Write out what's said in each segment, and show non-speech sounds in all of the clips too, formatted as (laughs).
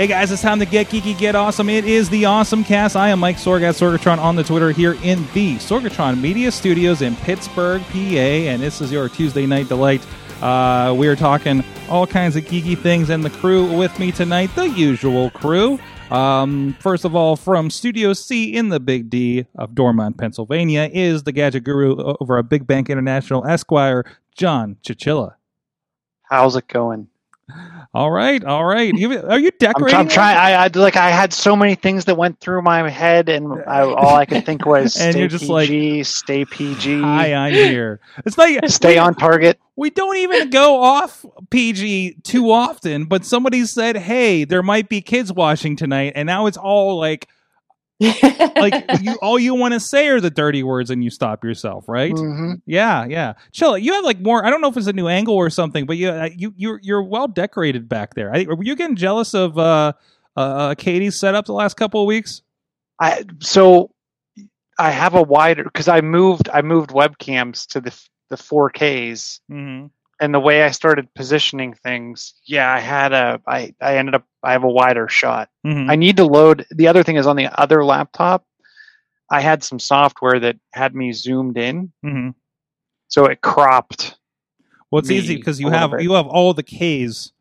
Hey guys, it's time to get geeky, get awesome. It is the Awesome Cast. I am Mike Sorg at Sorgatron on the Twitter here in the Sorgatron Media Studios in Pittsburgh, PA, and this is your Tuesday night delight. Uh, we are talking all kinds of geeky things, and the crew with me tonight, the usual crew. Um, first of all, from Studio C in the Big D of Dormont, Pennsylvania, is the gadget guru over at Big Bank International, Esquire, John Chichilla. How's it going? All right, all right. Are you I'm, decorating? I'm trying. I, I like. I had so many things that went through my head, and I, all I could think was (laughs) And stay you're just PG, stay PG, Hi, I'm here. It's like (laughs) stay on target. we don't even go off PG too often, but somebody said, "Hey, there might be kids watching tonight," and now it's all like, like (laughs) you all you want to say are the dirty words, and you stop yourself, right? hmm Yeah, yeah. Chill. You have like more. I don't know if it's a new angle or something, but you uh, you you're you're well decorated back there. I, were you getting jealous of uh, uh, uh Katie's setup the last couple of weeks? I so I have a wider because I moved. I moved webcams to the the 4Ks, Mm-hmm. And the way I started positioning things, yeah, I had a. I I ended up. I have a wider shot. Mm-hmm. I need to load. The other thing is on the other laptop. I had some software that had me zoomed in, mm-hmm. so it cropped. Well, it's easy because you have bit. you have all the K's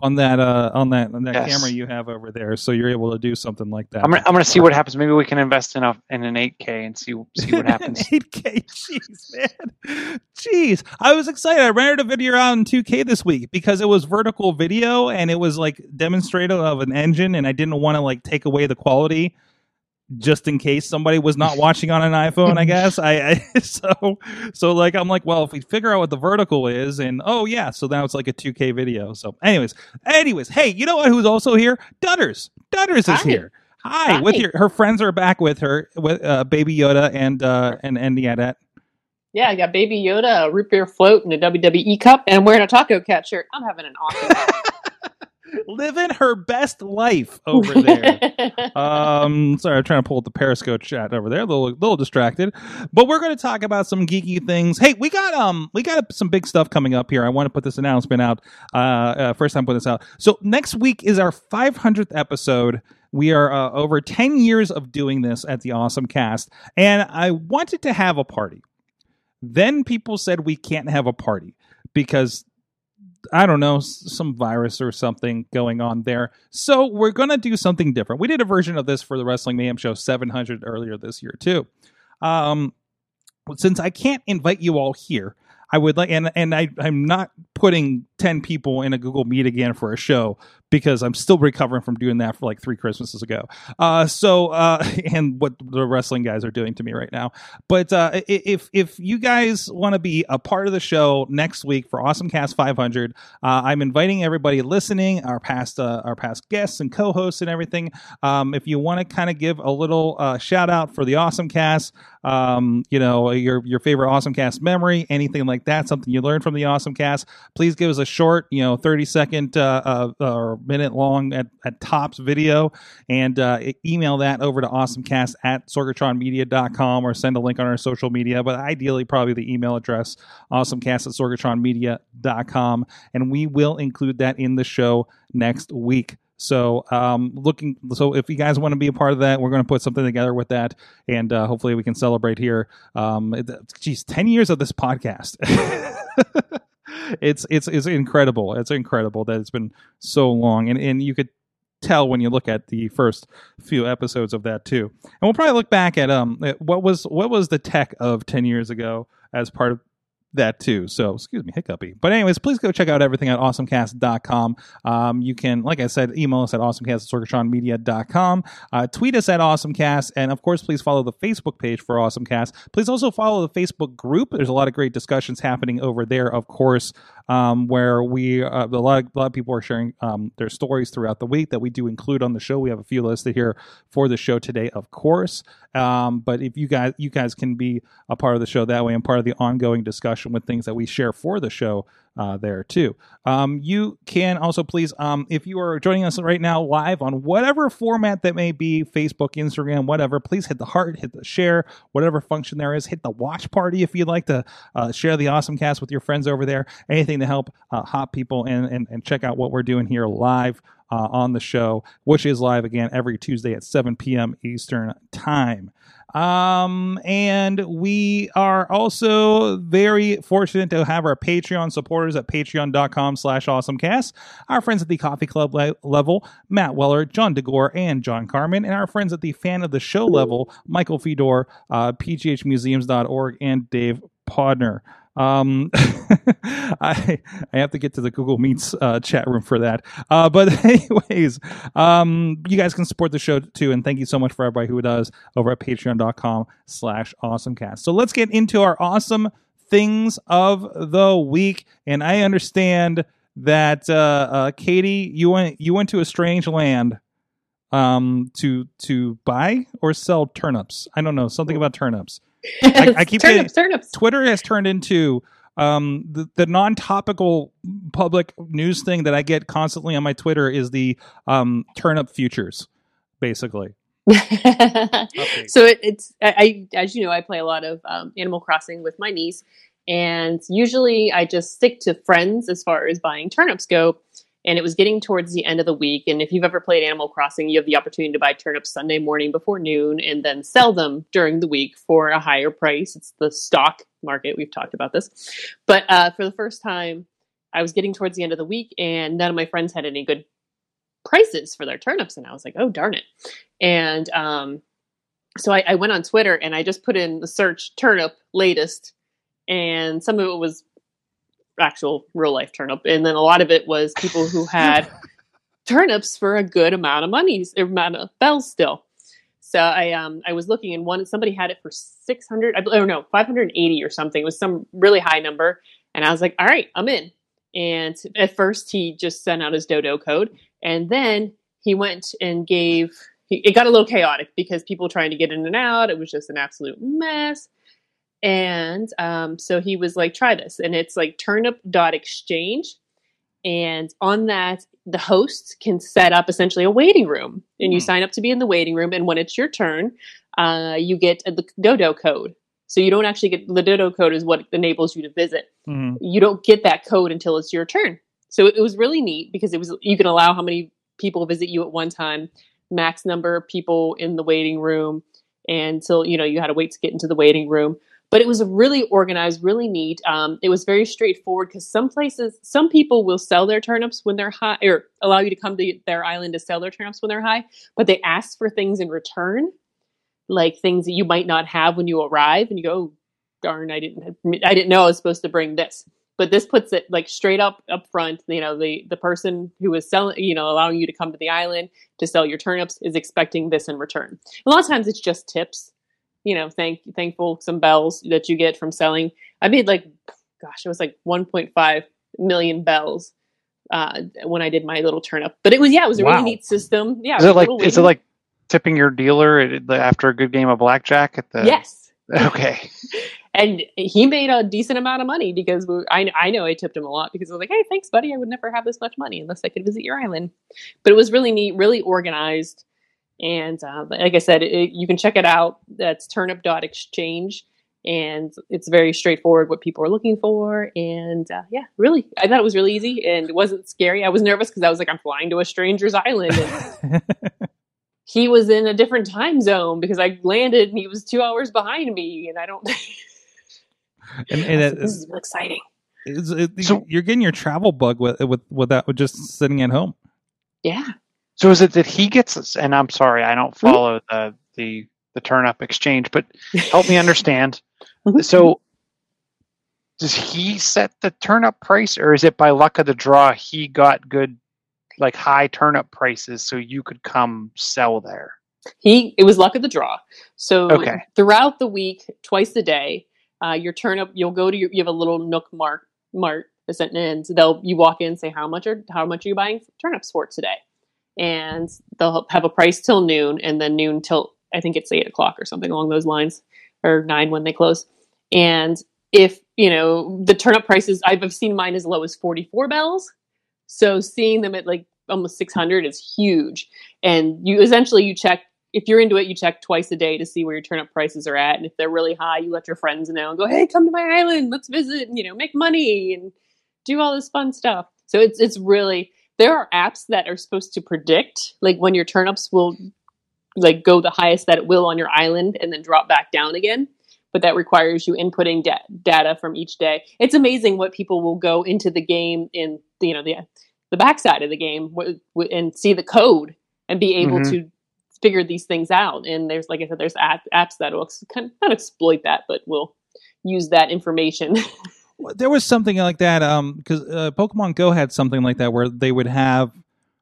on that uh on that on that Yes. camera you have over there, so you're able to do something like that. I'm gonna, I'm gonna see what happens. Maybe we can invest in a in an 8K and see see what (laughs) happens. 8K, jeez, man, jeez. I was excited. I rendered a video out in 2K this week because it was vertical video and it was like demonstrative of an engine, and I didn't want to like take away the quality just in case somebody was not watching on an iPhone. I guess I, I (laughs) so so like I'm like, well, if we figure out what the vertical is, and oh yeah, so now it's like a 2K video. So, anyways, anyways, hey, you know what? Who's also here? Dutters. Dutters is Hi. here. Hi, with your her friends are back with her with uh, Baby Yoda and uh and and Yadette. Yeah, I got Baby Yoda, a root beer float, and a WWE cup, and I'm wearing a Taco Cat shirt. I'm having an awesome (laughs) living her best life over there. (laughs) um, sorry, I'm trying to pull up the Periscope chat over there. A little, little distracted, but we're going to talk about some geeky things. Hey, we got um, we got some big stuff coming up here. I want to put this announcement out. Uh, uh first time putting this out. So next week is our 500th episode. We are uh, over 10 years of doing this at the Awesome Cast, and I wanted to have a party. Then people said we can't have a party because I don't know, some virus or something going on there. So we're going to do something different. We did a version of this for the Wrestling Mayhem Show 700 earlier this year, too. Um, since I can't invite you all here, I would like, and and I I'm not putting ten people in a Google Meet again for a show because I'm still recovering from doing that for like three Christmases ago. Uh, so uh, (laughs) and what the wrestling guys are doing to me right now. But uh, if if you guys want to be a part of the show next week for Awesome Cast 500, uh, I'm inviting everybody listening, our past uh, our past guests and co-hosts and everything. Um, if you want to kind of give a little uh, shout out for the Awesome Cast, um, you know your your favorite Awesome Cast memory, anything like that, something you learned from the Awesome Cast, please give us a short, you know, 30 second or minute long at, at tops video and uh, email that over to awesomecast at sorgatronmedia.com or send a link on our social media, but ideally probably the email address awesomecast at sorgatronmedia.com and we will include that in the show next week. So, um, looking. So, if you guys want to be a part of that, we're going to put something together with that, and uh, hopefully, we can celebrate here. Um, geez, ten years of this podcast. (laughs) it's it's it's incredible. It's incredible that it's been so long, and and you could tell when you look at the first few episodes of that too. And we'll probably look back at um at what was what was the tech of ten years ago as part of that too. So, excuse me, hiccupy. But anyways, please go check out everything at awesomecast.com. Um, you can, like I said, email us at awesomecast at sorgatronmedia.com. Uh, tweet us at awesomecast. And of course, please follow the Facebook page for Awesomecast. Please also follow the Facebook group. There's a lot of great discussions happening over there, of course, um, where we, uh, a, lot of, a lot of people are sharing um, their stories throughout the week that we do include on the show. We have a few listed here for the show today, of course. Um, but if you guys, you guys can be a part of the show that way and part of the ongoing discussion with things that we share for the show uh, there too. Um, you can also please, um, if you are joining us right now live on whatever format that may be, Facebook, Instagram, whatever, please hit the heart, hit the share, whatever function there is, hit the watch party if you'd like to uh, share the awesome cast with your friends over there. Anything to help uh, hot people and, and and check out what we're doing here live uh, on the show, which is live again every Tuesday at 7 p.m. Eastern Time. Um, and we are also very fortunate to have our Patreon supporters at patreon.com slash awesomecast. Our friends at the coffee club le- level, Matt Weller, John DeGore, and John Carmen. And our friends at the fan of the show level, Michael Fedor, uh, pghmuseums.org, and Dave Podner. Um, (laughs) I I have to get to the Google Meets uh, chat room for that. Uh, but (laughs) anyways, um, you guys can support the show too, and thank you so much for everybody who does over at patreon.com slash awesomecast. So let's get into our awesome things of the week. And I understand that uh, uh, Katie, you went you went to a strange land um to to buy or sell turnips. I don't know, something about turnips. I- I keep turnips, turnips. Twitter has turned into um, the, the non-topical public news thing that I get constantly on my Twitter is the um, turnip futures, basically. (laughs) so it, it's I, I as you know I play a lot of um, Animal Crossing with my niece, and usually I just stick to friends as far as buying turnips go. And it was getting towards the end of the week, and if you've ever played Animal Crossing, you have the opportunity to buy turnips Sunday morning before noon, and then sell them during the week for a higher price. It's the stock market. We've talked about this, but uh, for the first time, I was getting towards the end of the week, and none of my friends had any good prices for their turnips, and I was like, "Oh darn it!" And um, so I, I went on Twitter and I just put in the search turnip latest, and some of it was actual real life turnip, and then a lot of it was people who (laughs) had turnips for a good amount of money, amount of bells still. So I um I was looking and one somebody had it for six hundred I oh no five hundred and eighty or something. It was some really high number. And I was like all right I'm in. And at first he just sent out his dodo code. And then he went and gave he, it got a little chaotic because people trying to get in and out. It was just an absolute mess and um, so he was like try this and it's like turnip.exchange and on that the hosts can set up essentially a waiting room and you Hmm. sign up to be in the waiting room and when it's your turn uh, you get a, the dodo code so you don't actually get the dodo code is what enables you to visit Mhm. you don't get that code until it's your turn. So it was really neat because it was you can allow how many people visit you at one time, max number of people in the waiting room, and until you know you had to wait to get into the waiting room. But it was really organized, really neat. Um, it was very straightforward because some places, some people will sell their turnips when they're high, or allow you to come to their island to sell their turnips when they're high, but they ask for things in return, like things that you might not have when you arrive, and you go, oh, darn, I didn't, I didn't know I was supposed to bring this. But this puts it like straight up up front. You know, the the person who is selling, you know, allowing you to come to the island to sell your turnips is expecting this in return. A lot of times it's just tips. You know, thank thankful some bells that you get from selling. I made like, gosh, it was like 1.5 million bells uh, when I did my little turnip. But it was yeah, it was a Wow. really neat system. Yeah, Is it a like is it like tipping your dealer after a good game of blackjack at the? yes. (laughs) Okay. and he made a decent amount of money because we, I, I know I tipped him a lot because I was like, hey, thanks, buddy. I would never have this much money unless I could visit your island. But it was really neat, really organized. And uh, like I said, it, you can check it out. That's turnip.exchange. And it's very straightforward what people are looking for. And uh, yeah, really, I thought it was really easy and it wasn't scary. I was nervous because I was like, I'm flying to a stranger's island. And (laughs) he was in a different time zone because I landed and he was two hours behind me. And I don't. (laughs) and, I and was it, like, this is real exciting. it's, it, So- you're getting your travel bug with with with that with just sitting at home. Yeah. So is it that he gets us? And I'm sorry, I don't Hmm? follow the the the turnip exchange, but help me understand. (laughs) So does he set the turnip price, or is it by luck of the draw he got good, like high turnip prices, so you could come sell there? He it was luck of the draw. So Okay. throughout the week, twice a day, uh, your turnip you'll go to your you have a little nook mark mart and they'll you walk in and say how much are how much are you buying turnips for today, and they'll have a price till noon and then noon till I think it's eight o'clock or something along those lines or nine when they close. And if you know the turnip prices, I've seen mine as low as forty four bells. So seeing them at like almost six hundred is huge. And you essentially you check if you're into it, you check twice a day to see where your turnip prices are at. And if they're really high, you let your friends know and go, "Hey, come to my island, let's visit, and, you know, make money and do all this fun stuff." So it's it's really there are apps that are supposed to predict like when your turnips will like go the highest that it will on your island and then drop back down again. But that requires you inputting da- data from each day. It's amazing what people will go into the game in you know the the backside of the game w- w- and see the code and be able Mhm. to figure these things out. And there's like I said, there's app, apps that will ex- kind of not exploit that, but will use that information. (laughs) there was something like that um because uh, pokemon go had something like that where they would have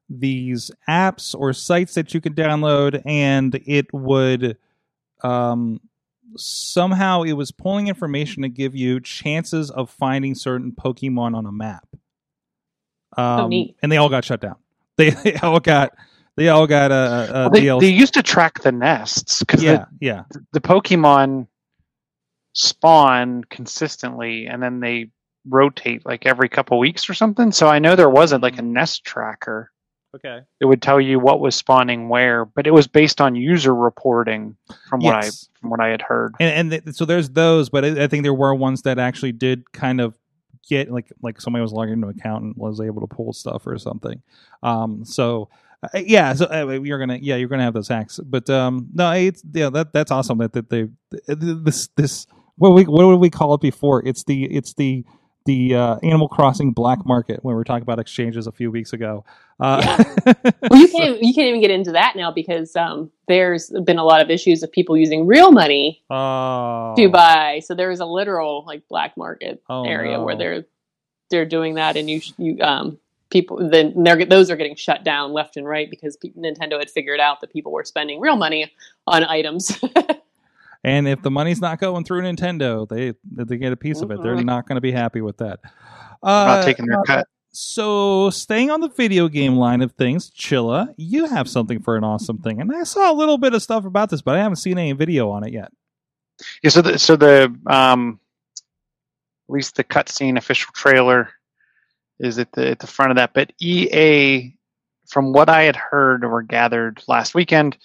these apps or sites that you could download and it would um somehow it was pulling information to give you chances of finding certain pokemon on a map um Oh, neat. and they all got shut down (laughs) they, they all got they all got a, a, a Well, they, DLC. they used to track the nests because yeah yeah the, the Pokemon spawn consistently, and then they rotate like every couple weeks or something. So I know there wasn't like a nest tracker. okay It would tell you what was spawning where, but it was based on user reporting from what I from what I had heard. and, and th- so there's those, but I, I think there were ones that actually did kind of get like like somebody was logging into an account and was able to pull stuff or something. Um, so uh, yeah, so uh, you're gonna yeah you're gonna have those hacks, but um, no, it's yeah that that's awesome that that they this this what we what did we call it before? It's the it's the the uh, Animal Crossing black market when we were talking about exchanges a few weeks ago. Uh, (laughs) well, you can't you can't even get into that now because um, there's been a lot of issues of people using real money oh, to buy. So there is a literal like black market Oh, area no. where they're they're doing that, and you you um people then they're those are getting shut down left and right because Nintendo had figured out that people were spending real money on items. (laughs) And if the money's not going through Nintendo, they they get a piece of it. They're Mhm. not going to be happy with that. Not Uh, taking their cut. so, staying on the video game line of things, Chilla, you have something for an awesome thing, and I saw a little bit of stuff about this, but I haven't seen any video on it yet. Yeah, so the so the um at least the cutscene official trailer is at the at the front of that. But EA, from what I had heard or gathered last weekend,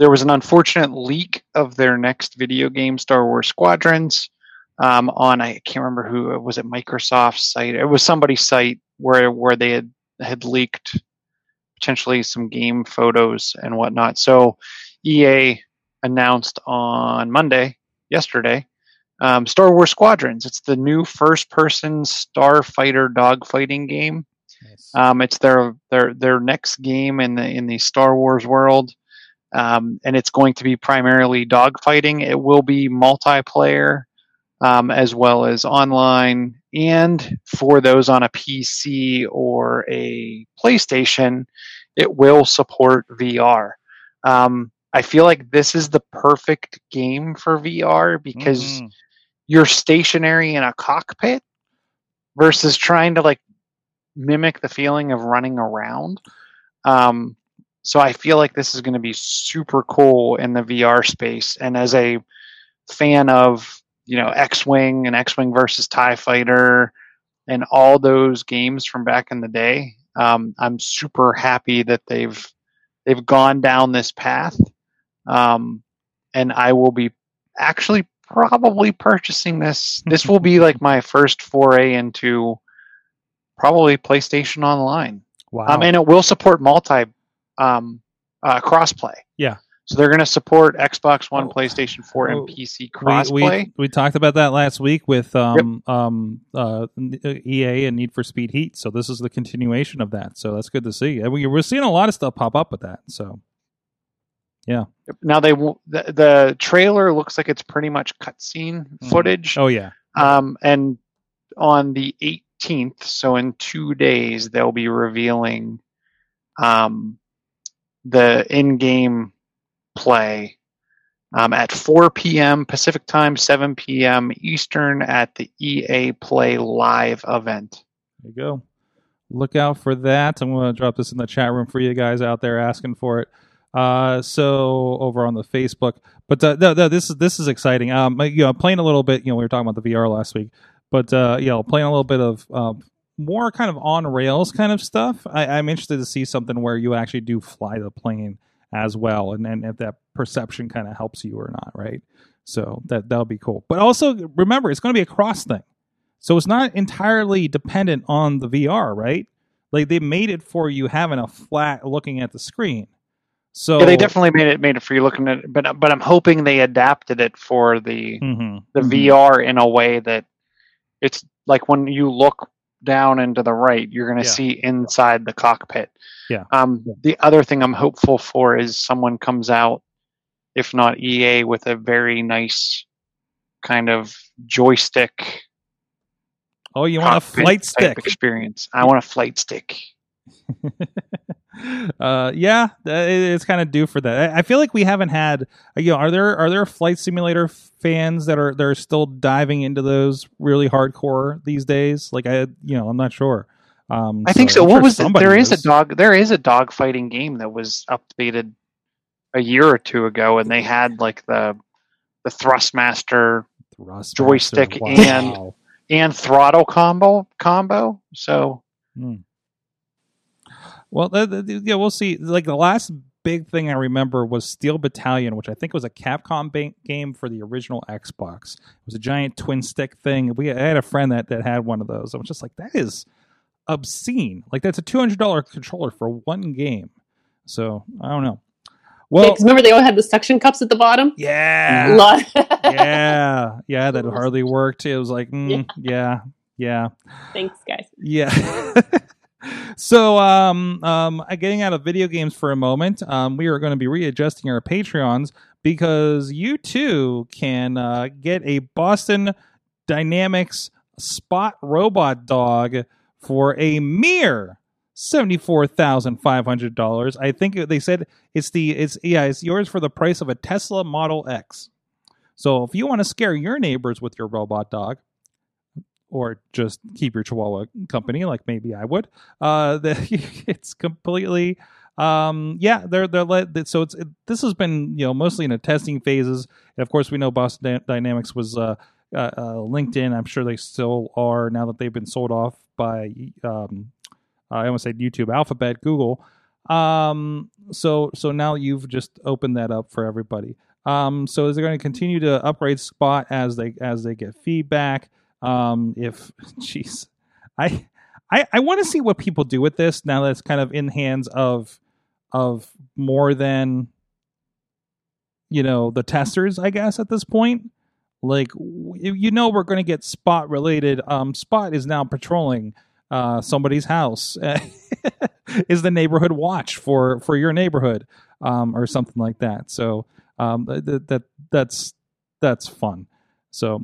there was an unfortunate leak of their next video game, Star Wars Squadrons, um, on I can't remember who was it Microsoft's site. It was somebody's site where where they had had leaked potentially some game photos and whatnot. So EA announced on Monday yesterday. Um, Star Wars Squadrons. It's the new first-person starfighter dogfighting game. Um, it's their their their next game in the in the Star Wars world, um, and it's going to be primarily dogfighting. It will be multiplayer um, as well as online, and for those on a PC or a PlayStation, it will support VR. Um, I feel like this is the perfect game for VR because Mhm. you're stationary in a cockpit versus trying to like mimic the feeling of running around. Um, so I feel like this is going to be super cool in the VR space. And as a fan of you know X-wing and X-wing versus Tie Fighter and all those games from back in the day, um, I'm super happy that they've they've gone down this path. Um, and I will be actually probably purchasing this. This will be like my first foray into probably PlayStation Online. Wow. Um, and it will support multi um, uh, crossplay. Yeah. So they're going to support Xbox One, Oh. PlayStation 4, Oh, and PC we, crossplay. we we talked about that last week with um um uh EA and Need for Speed Heat. So this is the continuation of that. So that's good to see. And we, we're seeing a lot of stuff pop up with that. So yeah. Now they the, the trailer looks like it's pretty much cutscene Mhm. footage. oh yeah, Um, and on the 18th, so in two days, they'll be revealing um, the in-game play um, at 4 p.m. Pacific time, 7 p.m. Eastern at the EA Play Live event. There you go. Look out for that. I'm going to drop this in the chat room for you guys out there asking for it. Uh, so over on the Facebook, but uh, no, no, this is this is exciting. Um, you know, playing a little bit. You know, we were talking about the VR last week, but uh, you know, playing a little bit of uh, more kind of on rails kind of stuff. I, I'm interested to see something where you actually do fly the plane as well, and then if that perception kind of helps you or not, right? So that that'll be cool. But also remember, it's going to be a cross thing, so it's not entirely dependent on the VR, right? Like they made it for you having a flat looking at the screen. So Yeah, they definitely made it made it for you looking at it, but but I'm hoping they adapted it for the Mhm. the VR in a way that it's like when you look down and to the right, you're going to Yeah. see inside the cockpit. Yeah. Um, the other thing I'm hopeful for is someone comes out, if not EA, with a very nice kind of joystick. Oh, you want a flight stick? experience. I want a flight stick. (laughs) uh, yeah, it- it's kind of due for that. I I feel like we haven't had. You know, are there are there flight simulator fans that are that are still diving into those really hardcore these days? Like I, you know, I'm not sure. Um, I think so. I'm What sure was the, there is is. a dog there is a dog fighting game that was updated a year or two ago, and they had like the the Thrustmaster Thrustmaster, joystick wow. and- and throttle combo combo. So Well, th- th- th- yeah, we'll see. Like the last big thing I remember was Steel Battalion, which I think was a Capcom ba- game for the original Xbox. It was a giant twin stick thing. We I had a friend that that had one of those. I was just like, that is obscene. Like that's a two hundred dollar controller for one game. So I don't know. Yeah, Well, remember they all had the suction cups at the bottom. yeah, (laughs) Lot- yeah, (laughs) yeah. That hardly worked. It was like, mm, yeah, yeah. Thanks, guys. Yeah. (laughs) so, um, um, getting out of video games for a moment, um, we are going to be readjusting our Patreons because you too can uh, get a Boston Dynamics Spot Robot Dog for a mere seventy-four thousand five hundred dollars. I think they said it's the it's yeah it's yours for the price of a Tesla Model X. So if you want to scare your neighbors with your robot dog, or just keep your chihuahua company like maybe i would uh (laughs) it's completely um yeah they're they're let so it's it, this has been you know mostly in the testing phases. And of course we know boston dynamics was uh, uh, uh linkedin i'm sure they still are now that they've been sold off by um i almost said youtube alphabet google. Um so so now you've just opened that up for everybody. Um so they're going to continue to upgrade spot as they as they get feedback um if (laughs) jeez. I i i want to see what people do with this now that it's kind of in hands of of more than you know the testers i guess at this point. Like you know we're going to get spot related um spot is now patrolling uh somebody's house. (laughs) Is the neighborhood watch for for your neighborhood um or something like that. So um th- th- that that's that's fun. So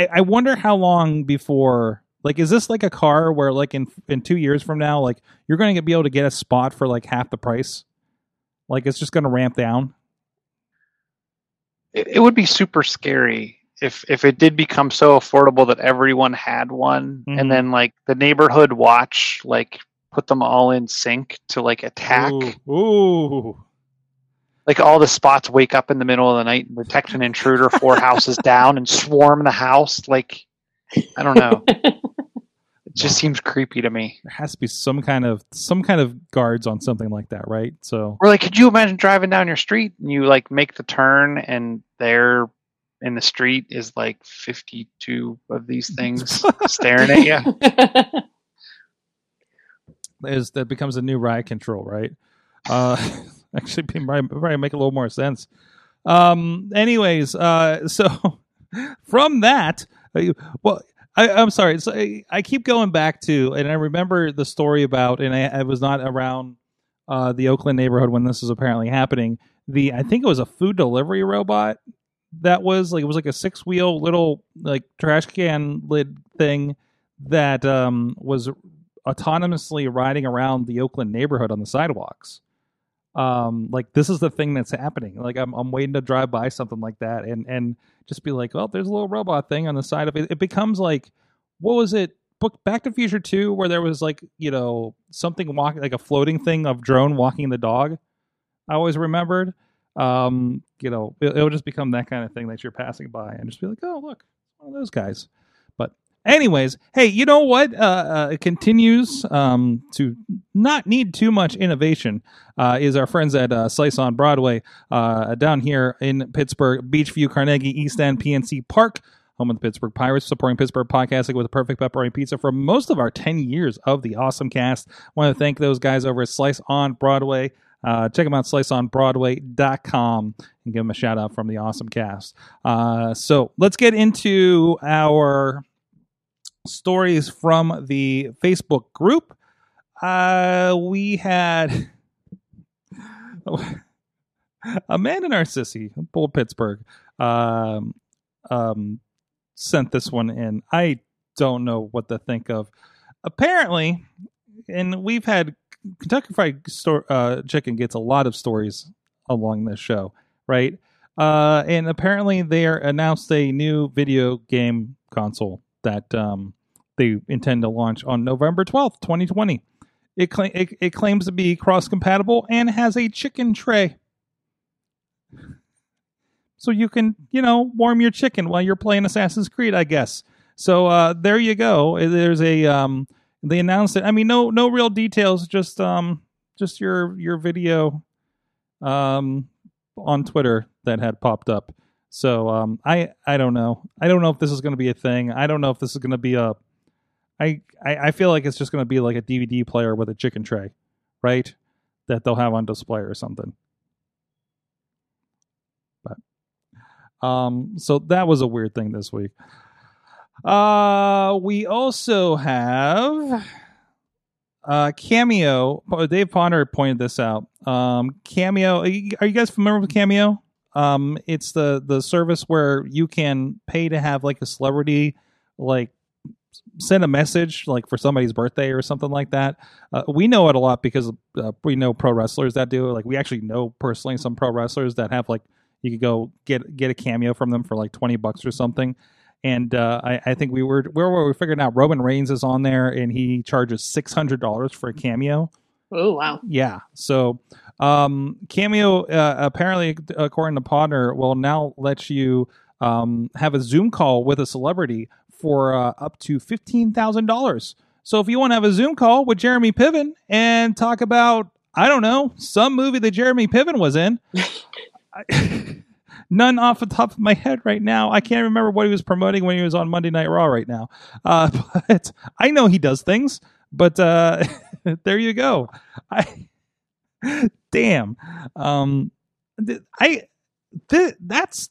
I, I wonder how long before like is this like a car where like in in two years from now like you're going to be able to get a spot for like half the price like it's just going to ramp down it, it would be super scary if if it did become so affordable that everyone had one, Mhm. and then like the neighborhood watch like put them all in sync to like attack. ooh, ooh. Like all the spots wake up in the middle of the night and detect an intruder four (laughs) houses down and swarm the house. Like I don't know. (laughs) It just seems creepy to me. there has to be some kind of some kind of guards on something like that right so Or like, could you imagine driving down your street and you like make the turn and there in the street is like fifty two of these things (laughs) staring at you? is that becomes a new riot control, right? Uh, (laughs) actually, be- probably, make a little more sense. Um, anyways, uh, (laughs) so from that, uh, well, I, I'm sorry. So I, I keep going back to, and I remember the story about, and I, I was not around uh, the Oakland neighborhood when this was apparently happening. The I think it was a food delivery robot that was like it was like a six wheel little like trash can lid thing that um was autonomously riding around the Oakland neighborhood on the sidewalks. Um, like this is the thing that's happening. Like I'm I'm waiting to drive by something like that and and just be like, well, there's a little robot thing on the side of it. It becomes like, what was it? Book Back to Future Two, where there was like you know something walking like a floating thing of drone walking the dog. I always remembered. Um, you know, it, it'll just become that kind of thing that you're passing by and just be like, oh look, one of those guys. Anyways, hey, you know what? Uh, uh, it continues um, to not need too much innovation. Uh, is our friends at uh, Slice on Broadway uh, down here in Pittsburgh, Beechview, Carnegie, East End, PNC Park. Home of the Pittsburgh Pirates, supporting Pittsburgh podcasting with a perfect pepperoni pizza for most of our 10 years of the awesome cast. want to thank those guys over at Slice on Broadway. Uh, check them out, sliceonbroadway.com, and give them a shout out from the awesome cast. Uh, so let's get into our stories from the Facebook group. Uh, we had (laughs) a Amanda Narcissi, Bull Pittsburgh, um, um, sent this one in. I don't know what to think of. Apparently, and we've had Kentucky Fried uh, Chicken gets a lot of stories along this show, right? Uh, and apparently, they announced a new video game console that um, they intend to launch on November twelfth, twenty twenty. It, cla- it it claims to be cross compatible and has a chicken tray, so you can you know warm your chicken while you're playing Assassin's Creed, I guess. So uh, there you go. There's a um, they announced it. I mean, no no real details, just um just your your video um on Twitter that had popped up. So um I I don't know. I don't know if this is going to be a thing. I don't know if this is going to be a I, I I feel like it's just going to be like a DVD player with a chicken tray, right? That they'll have on display or something. But um so that was a weird thing this week. Uh, we also have uh Cameo. Dave Ponder pointed this out. Um, Cameo. Are you, are you guys familiar with Cameo? Um, it's the the service where you can pay to have like a celebrity like send a message like for somebody's birthday or something like that. Uh, we know it a lot because uh, we know pro wrestlers that do it. Like we actually know personally some pro wrestlers that have like you could go get get a cameo from them for like twenty bucks or something and uh, I, I, think we were where were we figuring out Roman Reigns is on there, and he charges six hundred dollars for a cameo. Oh wow! Yeah, so um, cameo uh, apparently, according to Podner, will now let you um, have a Zoom call with a celebrity for uh, up to fifteen thousand dollars. So if you want to have a Zoom call with Jeremy Piven and talk about I don't know some movie that Jeremy Piven was in. I, (laughs) none off the top of my head right now. I can't remember what he was promoting when he was on Monday Night Raw right now. Uh, (laughs) but I know he does things. But uh, (laughs) there you go. I damn. Um, I th- that's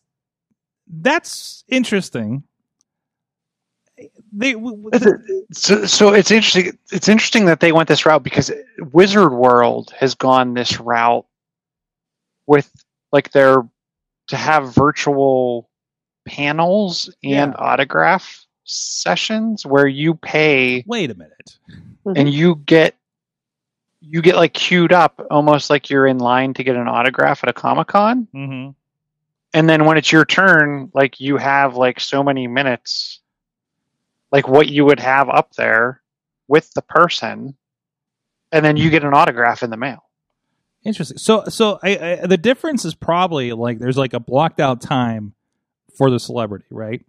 that's interesting. They so, so it's interesting. It's interesting that they went this route because Wizard World has gone this route with like their to have virtual panels and Yeah. autograph sessions where you pay wait a minute. and you get you get like queued up almost like you're in line to get an autograph at a comic-con Mm-hmm. and then when it's your turn like you have like so many minutes like what you would have up there with the person and then you get an autograph in the mail Interesting. So, so I, I, the difference is probably like there's like a blocked out time for the celebrity, right?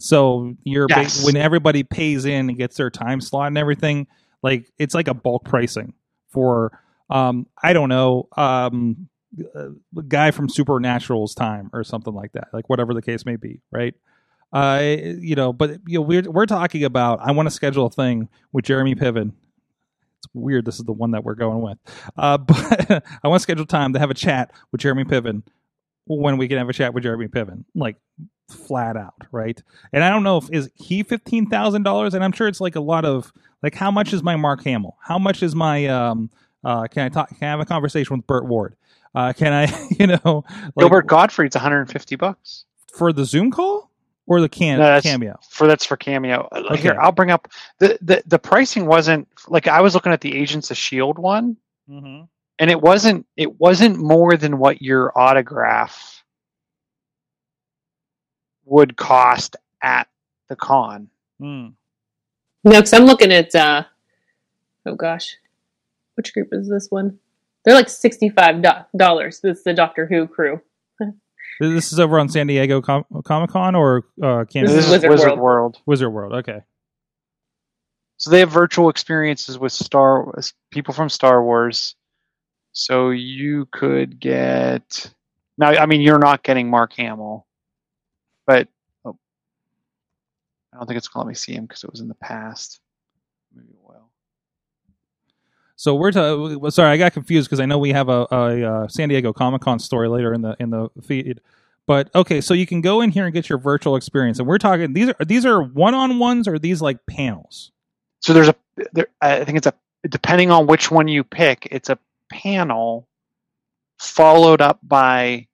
So you're ba- Yes. when everybody pays in and gets their time slot and everything, like it's like a bulk pricing for um I don't know um a guy from Supernatural's time or something like that, like whatever the case may be, right? Uh, you know, but you know, we're we're talking about. I want to schedule a thing with Jeremy Piven. It's weird. This is the one that we're going with. Uh, (laughs) but I want to schedule time to have a chat with Jeremy Piven when we can have a chat with Jeremy Piven, like flat out, right? And I don't know if is he fifteen thousand dollars, and I'm sure it's like a lot of like how much is my Mark Hamill? How much is my um? Uh, can I talk? Can I have a conversation with Burt Ward? Uh, can I, (laughs) you know, like, gilbert gottfried's 150 bucks for the Zoom call or the can No, cameo. for that's for cameo. Uh, Okay. Here, I'll bring up the, the the pricing wasn't like I was looking at the Agents of Shield one, Mm-hmm. and it wasn't it wasn't more than what your autograph would cost at the con. Mm. No, because I'm looking at. uh Oh gosh, which group is this one? They're like sixty-five dollars. This is the Doctor Who crew. (laughs) This is over on San Diego Com- Comic Con or uh, cameo? This is Wizard Wizard World. World. Wizard World. Okay. So they have virtual experiences with Star people from Star Wars. So you could get now. I mean, you're not getting Mark Hamill, but oh, I don't think it's let me see him because it was in the past. Maybe it will. So we're to, sorry, I got confused because I know we have a, a, uh San Diego Comic Con story later in the in the feed. But okay, so you can go in here and get your virtual experience, and we're talking these are these are one on ones or are these like panels? So there's a there, I think it's a depending on which one you pick, it's a panel followed up by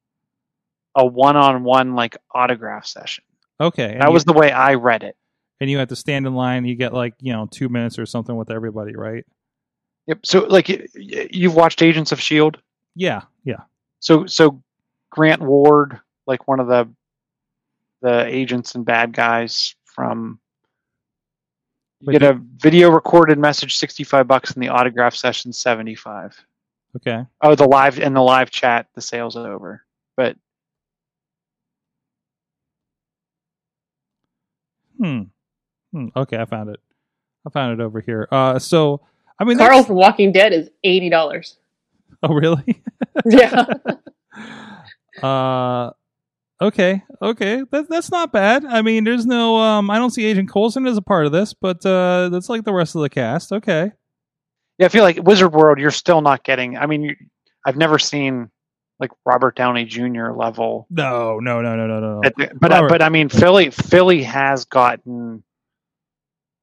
a one-on-one like autograph session. Okay, That you, was the way I read it. and you have to stand in line. You get like you know two minutes or something with everybody, right? Yep. So like you've watched Agents of Shield. Yeah, yeah. So so Grant Ward, like one of the the agents and bad guys from you get a video recorded message 65 bucks and the autograph session 75. Okay. Oh, the live and the live chat, the sales over. But Hmm. hmm. Okay, I found it. I found it over here. Uh, so I mean, Carl from Walking Dead is eighty dollars. (laughs) Oh, really? (laughs) Yeah, (laughs) uh okay okay that, that's not bad i mean there's no um i don't see agent Coulson as a part of this but uh that's like the rest of the cast okay yeah, I feel like Wizard World, you're still not getting. I mean, you, I've never seen like Robert Downey Jr. level no no no no no no no At the- but Robert. but I mean Philly Philly has gotten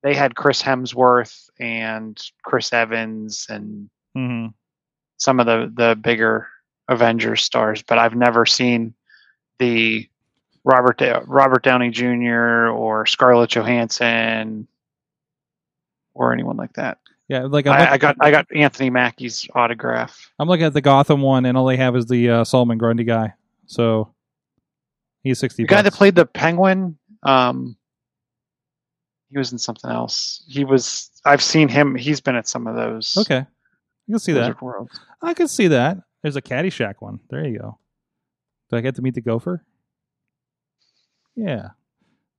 they had Chris Hemsworth and Chris Evans and hmm some of the the bigger Avengers stars, but I've never seen the Robert Robert Downey Jr. or Scarlett Johansson or anyone like that. Yeah like I, I got I got Anthony Mackie's autograph. I'm looking at the gotham one and all they have is the uh, solomon grundy guy so he's 60 The guy that played the Penguin, um, he was in something else. He was. I've seen him. He's been at some of those. okay i can see that i can see that there's a caddyshack one there you go do i get to meet the gopher yeah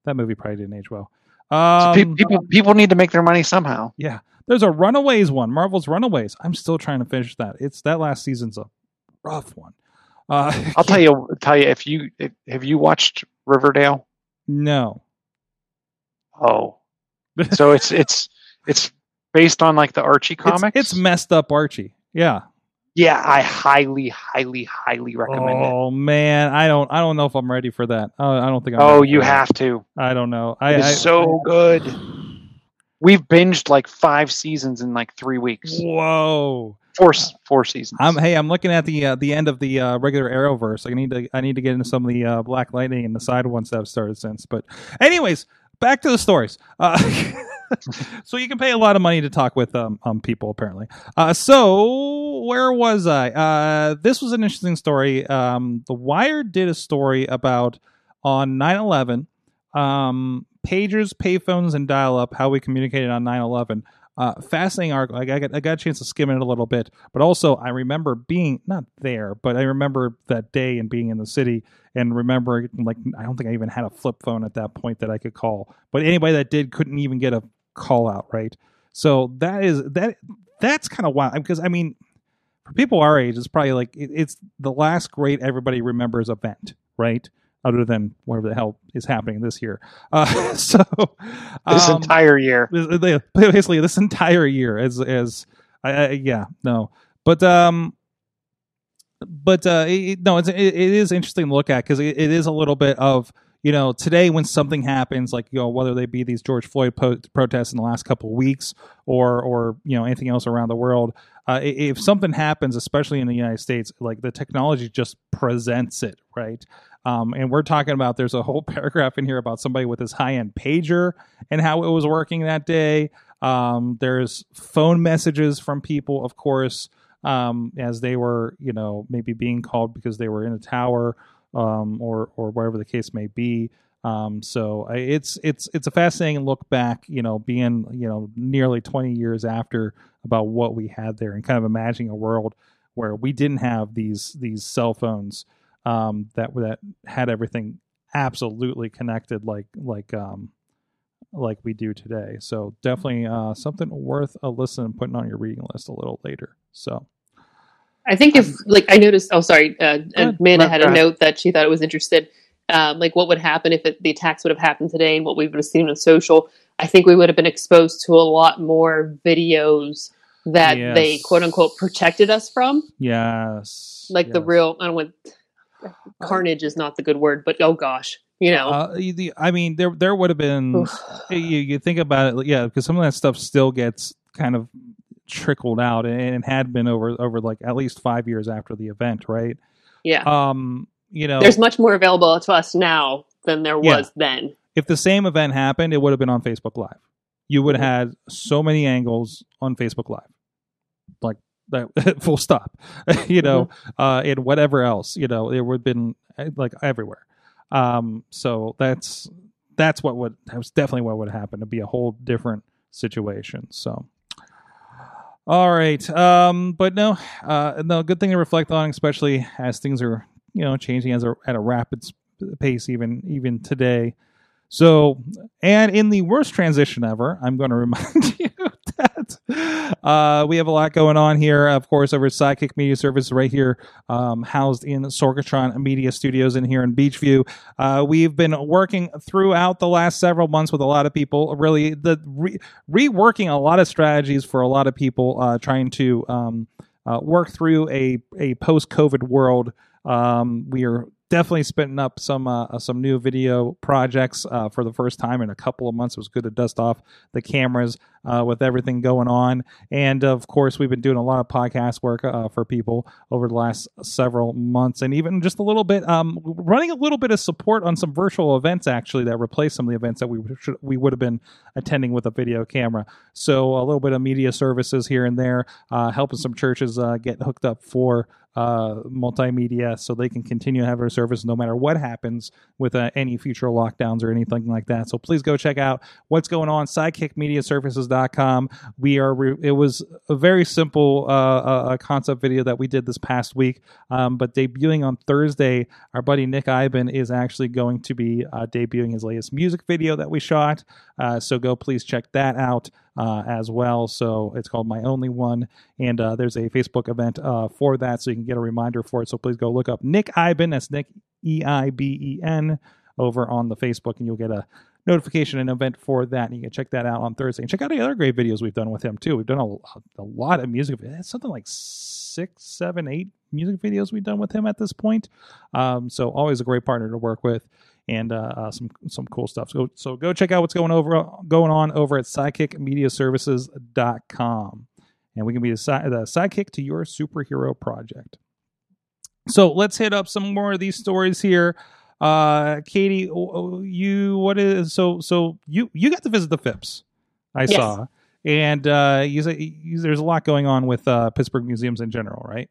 that movie probably didn't age well So um, pe- people people need to make their money somehow. Yeah. There's a Runaways one, Marvel's Runaways. I'm still trying to finish that. It's that last season's a rough one. Uh, (laughs) I'll tell you. Tell you if you if, have you watched Riverdale? no. Oh, so it's (laughs) it's it's based on like the Archie It's, comics. it's messed up Archie. Yeah. yeah, I highly, highly, highly recommend it. Oh man, I don't I don't know if I'm ready for that. Uh, I don't think I'm Oh, you that. have to. I don't know. I, It is I so good. We've binged like five seasons in like three weeks. Whoa. Four four seasons. I'm hey, I'm looking at the uh, the end of the uh, regular Arrowverse. I need to I need to get into some of the uh, Black Lightning and the side ones that have started since. But anyways, back to the stories. Uh, (laughs) so you can pay a lot of money to talk with um, um people apparently. Uh, so where was I? Uh, this was an interesting story. Um, the Wire did a story about on 9/11 um, pagers, payphones, and dial-up. How we communicated on 9/11. Uh, fascinating article. I got, I got a chance to skim it a little bit, but also I remember being not there, but I remember that day and being in the city and remember like I don't think I even had a flip phone at that point that I could call. But anybody that did couldn't even get a call out, right? So that is that that's kind of wild because I mean, for people our age, it's probably like it, it's the last great everybody remembers event, right? Other than whatever the hell is happening this year. Uh, (laughs) so this um, entire year. this- (laughs) basically this entire year as as yeah no but um but uh it, no it's it, it is interesting to look at because it, it is a little bit of you know today when something happens like you know whether they be these george floyd po- protests in the last couple of weeks or or you know anything else around the world uh, if something happens especially in the united states like the technology just presents it right Um, and we're talking about there's a whole (laughs) paragraph in here about somebody with his high end pager and how it was working that day. Um, there's phone messages from people, of course, um, as they were, you know, maybe being called because they were in a tower um, or or whatever the case may be. Um, so it's it's it's a fascinating look back, you know, being you know nearly 20 years after about what we had there and kind of imagining a world where we didn't have these these cell phones um, that that had everything absolutely connected like like um, like we do today. So definitely uh, something worth a listen and putting on your reading list a little later. So I think if like I noticed. Oh, sorry. Uh. Amanda had a note that she thought it was interested. Um, like what would happen if it, the attacks would have happened today and what we would have seen on social. I think we would have been exposed to a lot more videos that Yes. they quote unquote protected us from. yes, Like the real. I don't want. Carnage is not the good word, but oh gosh, you know. Uh, the, I mean, there there would have been. You, you think about it, yeah, because some of that stuff still gets kind of trickled out, and it had been over over like at least five years after the event, right? yeah. Um, you know, There's much more available to us now than there Yeah. was then. if the same event happened, it would have been on Facebook Live. You would have Mm-hmm. had so many angles on Facebook Live, like. (laughs) full stop. (laughs) you know, Mm-hmm. uh, and whatever else. You know, it would have been uh, like everywhere. Um, so that's that's what would that was definitely what would happen. To be a whole different situation. So. All right, um, but no, uh, no. Good thing to reflect on, especially as things are, you know, changing as a, at a rapid pace, even even today. So, and in the worst transition ever, I'm going (laughs) to remind you that uh, we have a lot going on here. Of course, over at Sidekick Media Service, right here, um, housed in Sorgatron Media Studios in here in Beechview. Uh, we've been working throughout the last several months with a lot of people, really the re- reworking a lot of strategies for a lot of people uh, trying to um, uh, work through a a post COVID world. Um, we are definitely spitting up some uh, some new video projects uh, for the first time in a couple of months. It was good to dust off the cameras uh, with everything going on, and of course, we've been doing a lot of podcast work uh, for people over the last several months, and even just a little bit um, running a little bit of support on some virtual events actually that replace some of the events that we should, we would have been attending with a video camera. So a little bit of media services here and there, uh, helping some churches uh, get hooked up for uh, multimedia so they can continue to have their service no matter what happens with uh, any future lockdowns or anything like that. So please go check out what's going on. SidekickMediaServices.com. We are. Re- it was a very simple uh, uh, concept video that we did this past week, um, but debuting on Thursday, our buddy Nick Iben is actually going to be uh, debuting his latest music video that we shot. Uh, so go please check that out uh, as well. So it's called My Only One, and uh, there's a Facebook event uh, for that, so you can get a reminder for it. So please go look up Nick Iben. That's Nick E I B E N over on the Facebook, and you'll get a notification and event for that. And you can check that out on Thursday. And check out the other great videos we've done with him too. We've done a, a lot of music. It's something like six, seven, eight music videos we've done with him at this point. Um, so always a great partner to work with and uh, uh, some some cool stuff. So so go check out what's going over going on over at sidekickmediaservices.com. And we can be the, the sidekick to your superhero project. So let's hit up some more of these stories here. Uh, Katie, you what is so so you you got to visit the Phipps, I Yes. saw, and uh, you, say- you there's a lot going on with uh, Pittsburgh museums in general, right?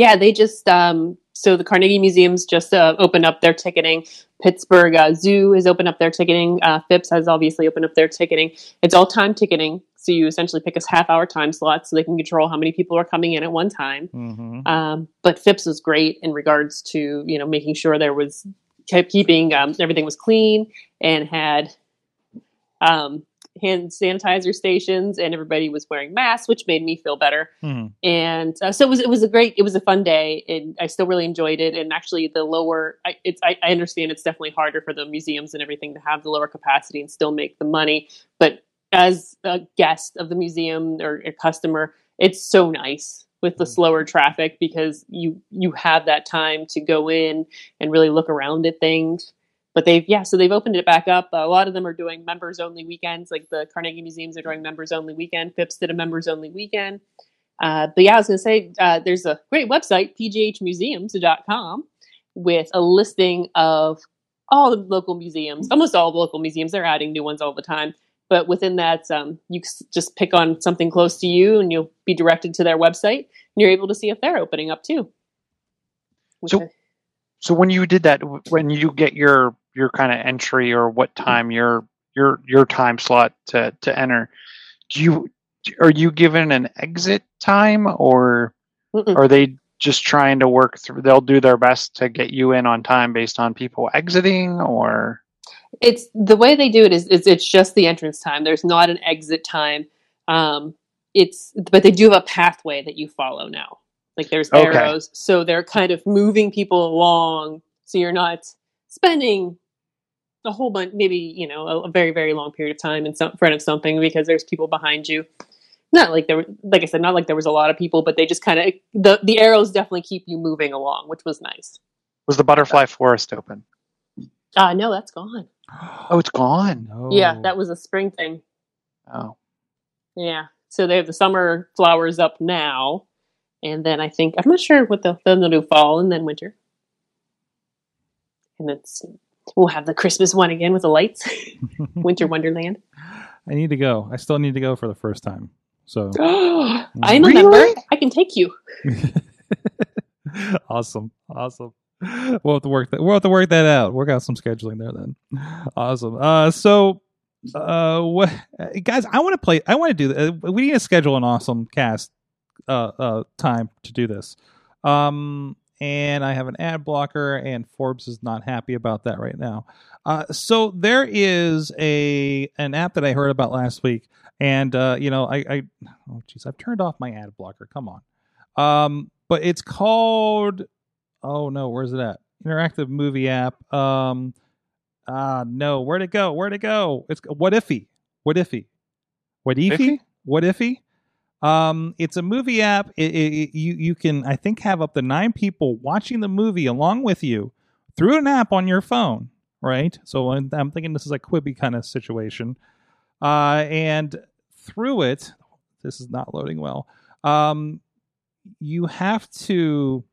Yeah, they just um, so the Carnegie Museums just uh, opened up their ticketing. Pittsburgh uh, Zoo has opened up their ticketing. Uh, Phipps has obviously opened up their ticketing. It's all time ticketing, so you essentially pick a half hour time slot so they can control how many people are coming in at one time. Mm-hmm. Um, but Phipps was great in regards to you know making sure there was kept keeping um, everything was clean and had um, hand sanitizer stations and everybody was wearing masks, which made me feel better. Hmm. And uh, so it was it was a great it was a fun day and i still really enjoyed it. And actually the lower I, it's I, I understand it's definitely harder for the museums and everything to have the lower capacity and still make the money. But as a guest of the museum or a customer it's so nice with the slower traffic because you you have that time to go in and really look around at things but they've yeah so they've opened it back up a lot of them are doing members only weekends like the carnegie museums are doing members only weekend phipps did a members only weekend uh, but yeah, I was going to say uh, there's a great website, pghmuseums.com, with a listing of all the local museums, almost all the local museums. They're adding new ones all the time. But within that, um, you just pick on something close to you and you'll be directed to their website and you're able to see if they're opening up too. So- So when you did that, when you get your your kind of entry or what time your your your time slot to to enter, do you are you given an exit time or Mm-mm. are they just trying to work through? They'll do their best to get you in on time based on people exiting, or it's the way they do it is, is it's just the entrance time. There's not an exit time. Um, it's but they do have a pathway that you follow now. Like there's Okay. arrows, so they're kind of moving people along, so you're not spending a whole bunch, maybe you know, a, a very very long period of time in some, front of something because there's people behind you. Not like there, were, like I said, not like there was a lot of people, but they just kind of the the arrows definitely keep you moving along, which was nice. was the butterfly forest open? Ah, no, that's gone. Oh, it's gone. No. Yeah, that was a spring thing. Oh, Yeah. So they have the summer flowers up now. And then I think, I'm not sure what they'll, then they'll do fall and then winter. And then s- we'll have the Christmas one again with the lights. (laughs) Winter Wonderland. I need to go. I still need to go for the first time. So (gasps) I'm a member. I can take you. (laughs) awesome, awesome. We'll have to work that. We'll have to work that out. Work out some scheduling there then. Awesome. Uh, so, uh, what, (laughs) guys? I want to play. I want to do. that. Uh, we need to schedule an awesome cast. Uh, uh, time to do this. Um, and I have an ad blocker, and Forbes is not happy about that right now. Uh, so there is a an app that I heard about last week, and uh, you know, I, I oh jeez, I've turned off my ad blocker. Come on. Um, but it's called oh no, where's it at? Interactive movie app. Um, ah no, where'd it go? Where'd it go? It's what ify? What ify? What ify? What ify? Um, it's a movie app. It, it, you you can I think have up to nine people watching the movie along with you through an app on your phone, right? So I'm I'm thinking this is a Quibi kind of situation, uh, and through it, this is not loading well. Um, you have to.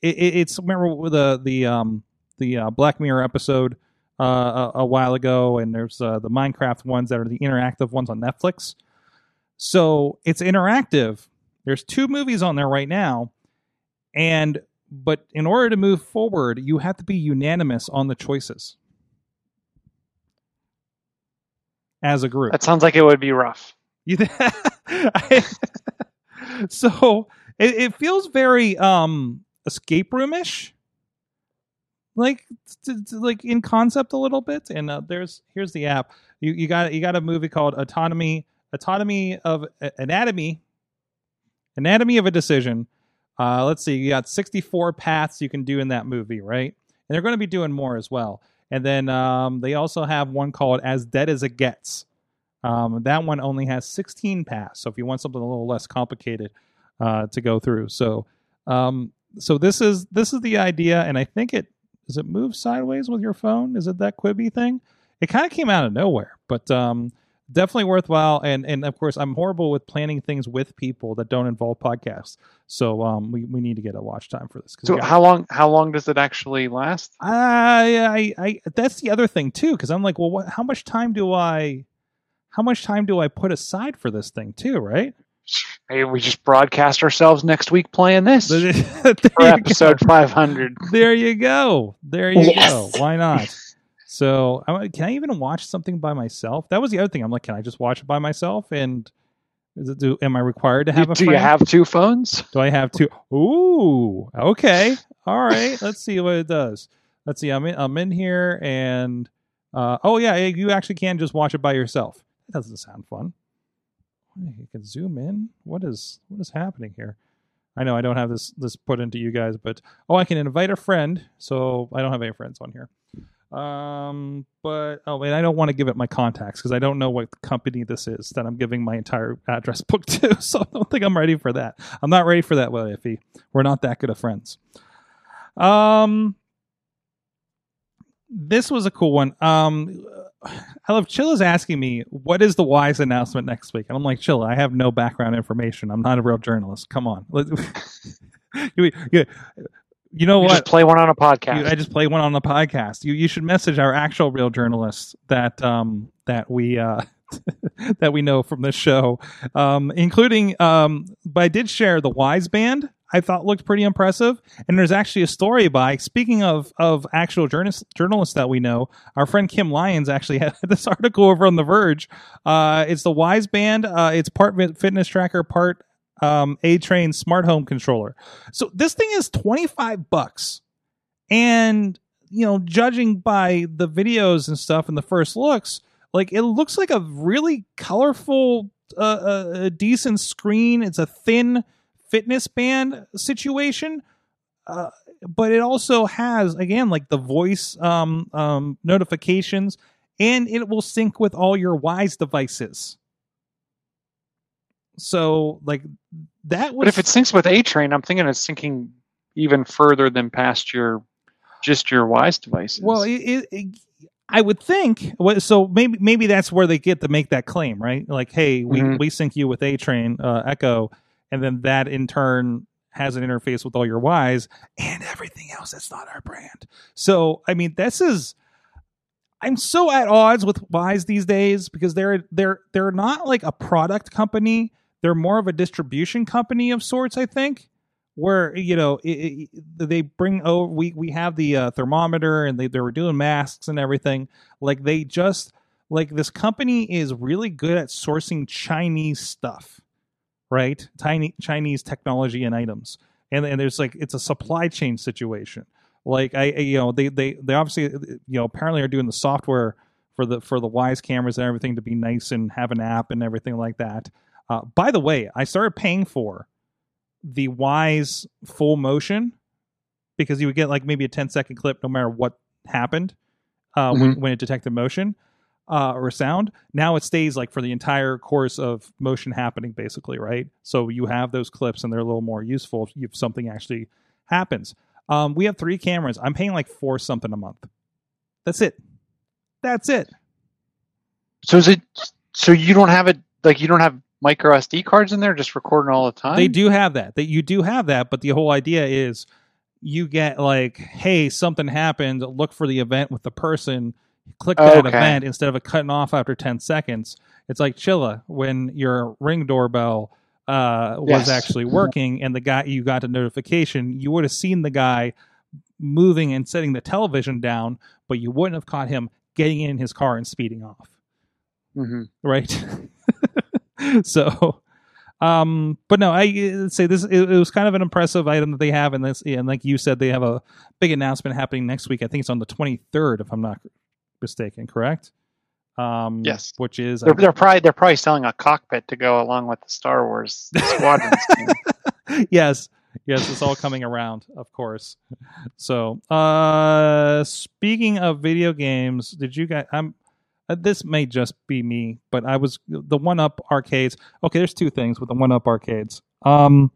It, it's remember the the um the uh, Black Mirror episode uh, a, a while ago, and there's uh, the Minecraft ones that are the interactive ones on Netflix. So it's interactive. There's two movies on there right now, and but in order to move forward, you have to be unanimous on the choices as a group. that sounds like it would be rough. You (laughs) I- so it, it feels very um escape roomish, like t- t- like in concept a little bit. And uh, there's here's the app. You you got you got a movie called Autonomy Autonomy of uh, Anatomy Anatomy of a Decision. Uh, let's see, you got 64 paths you can do in that movie, right? And they're going to be doing more as well. And then um, they also have one called As Dead as It Gets. Um, that one only has 16 paths. So if you want something a little less complicated uh, to go through, so um, so this is this is the idea, and I think it does it move sideways with your phone? Is it that Quibi thing? It kind of came out of nowhere, but um, definitely worthwhile. And and of course, I'm horrible with planning things with people that don't involve podcasts. So um, we, we need to get a watch time for this. 'cause So we how long how long does it actually last? I, I, I, that's the other thing too, because I'm like, well, what, how much time do I, how much time do I put aside for this thing too, right? Maybe we just broadcast ourselves next week playing this (laughs) for you go. episode 500. there you go. There you Yes. go. Why not? So, I- can I even watch something by myself? That was the other thing. I'm like, can I just watch it by myself? And is it, do, am I required to have a do you have two phones? (laughs) Do I have to? Ooh, okay, all right. Let's see what it does. Let's see. I'm in. I'm in here, and uh, oh yeah, you actually can just watch it by yourself. That doesn't sound fun. You can zoom in. What is what is happening here? I know I don't have this this put into you guys, but oh, I can invite a friend. So I don't have any friends on here. Um, but oh, and I don't want to give it my contacts because I don't know what company this is that I'm giving my entire address book (laughs) to. So I don't think I'm ready for that. I'm not ready for that, Iffy. We're not that good of friends. Um, this was a cool one. Um, I love Chill is asking me what is the Wyze announcement next week, and I'm like, Chill, I have no background information. I'm not a real journalist. Come on, (laughs) you, know You what? just play one on a podcast. You- I just play one on the podcast. You you should message our actual real journalists that um that we uh (laughs) that we know from this show, um including um. But I did share the Wyze Band. I thought looked pretty impressive, and there's actually a story by. Speaking of of actual journalists journalists that we know, our friend Kim Lyons actually (laughs) had this article over on The Verge. Uh, it's the Wyze Band. Uh, it's part fitness tracker, part um, A Train smart home controller. So this thing is 25 bucks. And, you know, judging by the videos and stuff and the first looks, like it looks like a really colorful, uh, uh, a decent screen. It's a thin fitness band situation. Uh, but it also has again like the voice um, um, notifications and it will sync with all your Wyze devices so like that was but if it syncs with A Train, I'm thinking it's syncing even further than past your just your Wyze devices. Well, it, it, it- I would think. So maybe maybe that's where they get to make that claim, right? Like, hey, we Mhm. we sync you with A Train uh, Echo, and then that in turn has an interface with all your Ys and everything else that's not our brand. So I mean, this is. I'm so at odds with Wyze these days because they're they're they're not like a product company. They're more of a distribution company of sorts. I think where you know it, it, they bring over we we have the uh, thermometer and they they were doing masks and everything. Like they just like this company is really good at sourcing chinese stuff right? Tiny chinese technology and items. And and there's like it's a supply chain situation. Like i I- you know they they they obviously you know apparently are doing the software for the for the Wyze cameras and everything to be nice and have an app and everything like that uh, by the way i started paying for the Wyze full motion because you would get like maybe a 10 second clip no matter what happened uh, when, when it detected motion uh, or sound. Now it stays like for the entire course of motion happening, basically, right? So you have those clips and they're a little more useful if something actually happens. Um, we have three cameras. I'm paying like four something a month. That's it. That's it. so is it? So you don't have it like you don't have micro SD cards in there, just recording all the time. They do have that. That you do have that, but the whole idea is you get like, hey, something happened. Look for the event with the person. Click that Okay. event instead of it cutting off after ten seconds. It's like Chilla when your ring doorbell uh, was Yes. actually working, and the guy you got a notification. You would have seen the guy moving and setting the television down, but you wouldn't have caught him getting in his car and speeding off Mhm. right (laughs) (laughs) so um but no i say this it, it was kind of an impressive item that they have and this and like you said they have a big announcement happening next week i think it's on the 23rd if i'm not mistaken correct um Yes. which is They're, they're probably they're probably selling a cockpit to go along with the Star Wars squadrons. (laughs) yes yes it's all coming around of course so uh speaking of video games did you guys i'm uh, this may just be me but i was the one up arcades okay there's two things with the one up arcades um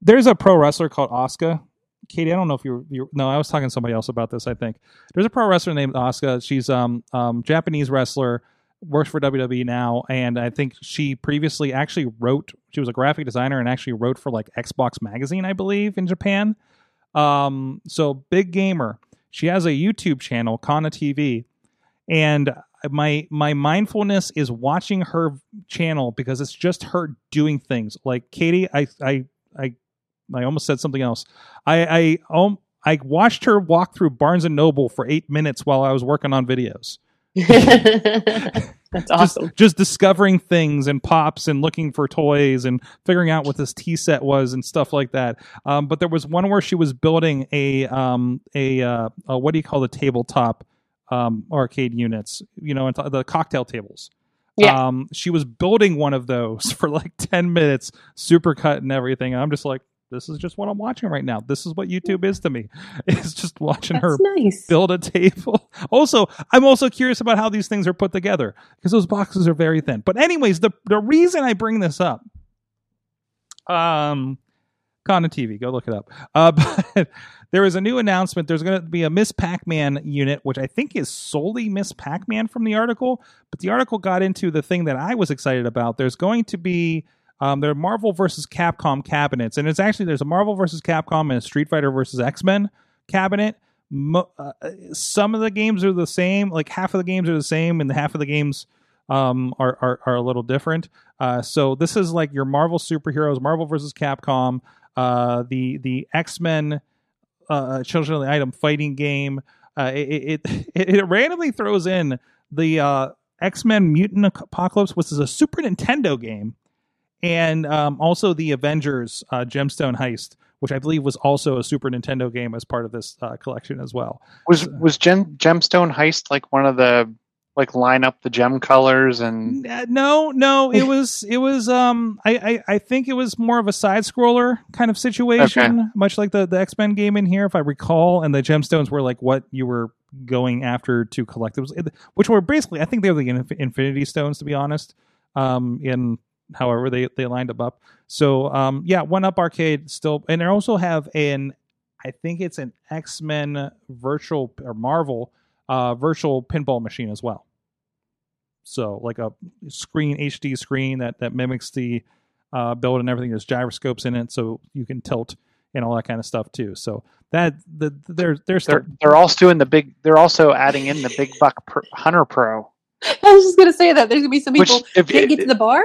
there's a pro wrestler called Asuka. Katie, I don't know if you're, you're no, I was talking to somebody else about this. I think there's a pro wrestler named Asuka. She's um um Japanese wrestler, works for WWE now, and I think she previously actually wrote. She was a graphic designer and actually wrote for like Xbox magazine, I believe, in Japan. Um, so big gamer. She has a YouTube channel, Kana TV, and my my mindfulness is watching her channel because it's just her doing things. Like Katie, I I I I almost said something else. I I um, I watched her walk through Barnes and Noble for eight minutes while I was working on videos. (laughs) That's awesome. Just, just discovering things and pops and looking for toys and figuring out what this tea set was and stuff like that. Um, but there was one where she was building a um a, uh, a what do you call the tabletop um arcade units? You know, and the cocktail tables. Yeah. Um, she was building one of those (laughs) for like 10 minutes, super cut and everything. I'm just like, this is just what I'm watching right now. This is what YouTube is to me. (laughs) It's just watching her nice. build a table. (laughs) Also, I'm also curious about how these things are put together because those boxes are very thin. But anyways, the the reason I bring this up, um, Kana TV, go look it up. Uh, but there is a new announcement. There's going to be a Miss Pac-Man unit, which I think is solely Miss Pac-Man from the article. But the article got into the thing that I was excited about. There's going to be Um, they're Marvel versus Capcom cabinets, and it's actually there's a Marvel versus Capcom and a Street Fighter versus X Men cabinet. Mo- uh, some of the games are the same, like half of the games are the same, and the half of the games um, are, are are a little different. Uh, so this is like your Marvel superheroes, Marvel versus Capcom, uh, the the X Men, uh, Children of the Item fighting game. Uh, it, it it (laughs) it randomly throws in the uh, X Men Mutant Apocalypse, which is a Super Nintendo game, and um, also the Avengers uh, Gemstone Heist, which I believe was also a Super Nintendo game as part of this uh, collection as well. Was was Gem, Gemstone Heist like one of the like line up the gem colors and Uh, no, no, it (laughs) was it was um I, I I think it was more of a side scroller kind of situation, much like the the X Men game in here, if I recall, and the gemstones were like what you were going after to collect. It was which were basically I think they were the inf- Infinity Stones to be honest. Um, in however they they lined them up. So um yeah, one up arcade still, and they also have an I think it's an X Men virtual or Marvel uh virtual pinball machine as well. So like a screen HD screen that that mimics the uh, build and everything. There's gyroscopes in it, so you can tilt and all that kind of stuff too. So that the they're they're still they're they're also doing the big they're also adding in the big buck Pro, hunter pro (laughs) I was just gonna say that there's gonna be some which people if, can't get to the bar.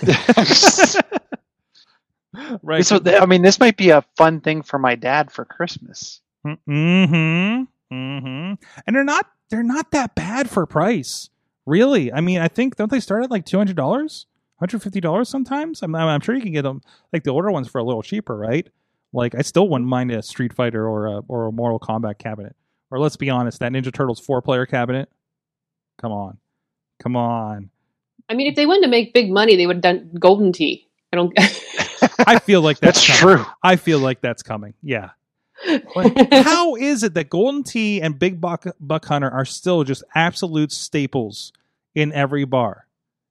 (laughs) right. so th- i mean this might be a fun thing for my dad for christmas Mm-hmm. Mm-hmm. And they're not they're not that bad for price. Really. I mean, I think don't they start at like two hundred dollars? Hundred fifty dollars sometimes. I'm, I'm sure you can get them like the older ones for a little cheaper, right? Like I still wouldn't mind a Street Fighter or a or a Mortal Kombat cabinet. Or let's be honest, that Ninja Turtles four player cabinet. Come on, come on. I mean, if they wanted to make big money, they would have done Golden Tee. I don't. (laughs) (laughs) I feel like that's, that's coming. true I feel like that's coming. Yeah. Like, (laughs) how is it that Golden Tee and Big Buck, Buck Hunter are still just absolute staples in every bar?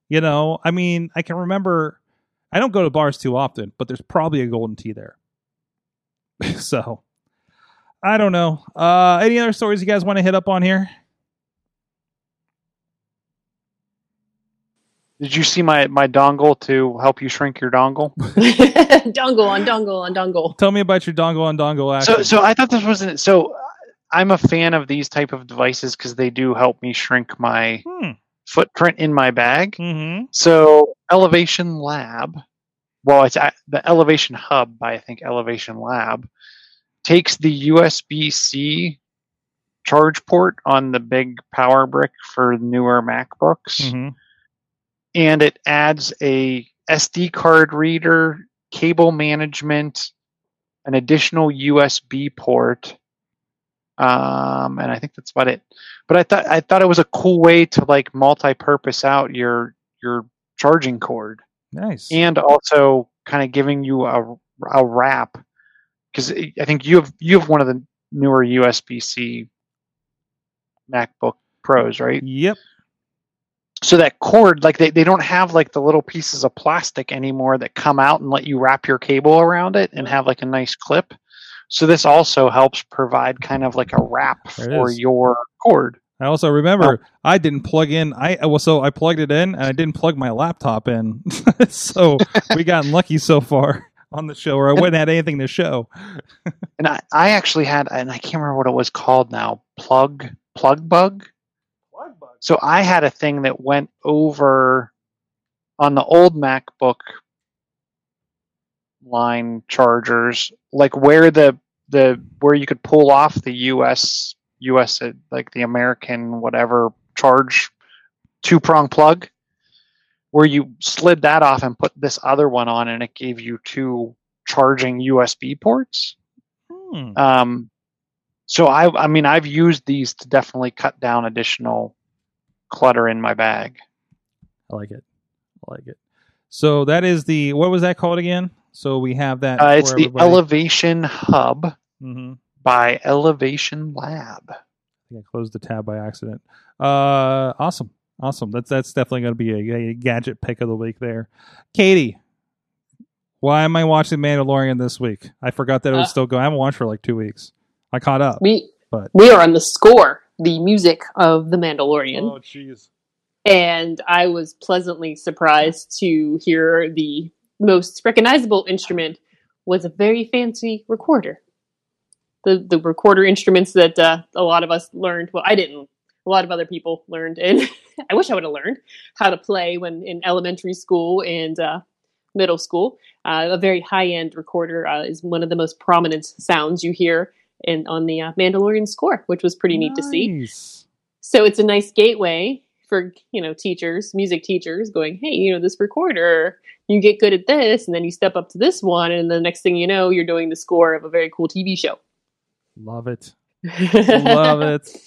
You know, I mean, I can remember. I don't go to bars too often, but there's probably a Golden Tee there. (laughs) so, I don't know. Uh, any other stories you guys want to hit up on here? Did you see my my dongle to help you shrink your dongle (laughs) (laughs) dongle on dongle on dongle. Tell me about your dongle on dongle action. so so i thought this wasn't so i'm a fan of these type of devices because they do help me shrink my hmm. footprint in my bag Mm-hmm. So Elevation Lab, well, it's at the Elevation Hub by I think Elevation Lab, takes the USB C charge port on the big power brick for newer MacBooks, Mm-hmm. And it adds a SD card reader, cable management, an additional USB port. Um, and I think that's about it. But I thought I thought it was a cool way to like multi-purpose out your your charging cord Nice. and also kind of giving you a, a wrap because I think you have you have one of the newer USB C MacBook Pros, right? yep. So that cord, like they, they don't have like the little pieces of plastic anymore that come out and let you wrap your cable around it and have like a nice clip. So this also helps provide kind of like a wrap for your cord. I also remember oh. I didn't plug in. I well, so I plugged it in and I didn't plug my laptop in. (laughs) so we gotten lucky so far (laughs) on the show, or I wouldn't have had anything to show. (laughs) And I, I actually had, and I can't remember what it was called now, plug plug bug. So I had a thing that went over on the old MacBook line chargers, like where the the where you could pull off the US US uh, like the American whatever charge two prong plug, where you slid that off and put this other one on, and it gave you two charging USB ports. Hmm. Um, so I, I mean, I've used these to definitely cut down additional clutter in my bag. I like it. I like it. So that is the what was that called again? So we have that. Uh, it's for the everybody. Elevation Hub hmm by Elevation Lab. I I closed the tab by accident. Uh, awesome, awesome. That's that's definitely going to be a, a gadget pick of the week there. Katie, why am I watching Mandalorian this week? I forgot that it was Uh, still going. I haven't watched for like two weeks. I caught up. We But- we are on the score, the music of the Mandalorian, Oh, jeez. and I was pleasantly surprised to hear the most recognizable instrument was a very fancy recorder. The the recorder instruments that uh, a lot of us learned. Well, I didn't. A lot of other people learned, and (laughs) I wish I would have learned how to play when in elementary school and uh, middle school. Uh, a very high end recorder uh, is one of the most prominent sounds you hear in on the uh, Mandalorian score, which was pretty neat to see. So it's a nice gateway for you know teachers, music teachers, going, hey, you know this recorder, you get good at this, and then you step up to this one, and the next thing you know, you're doing the score of a very cool TV show. Love it. Love it. (laughs)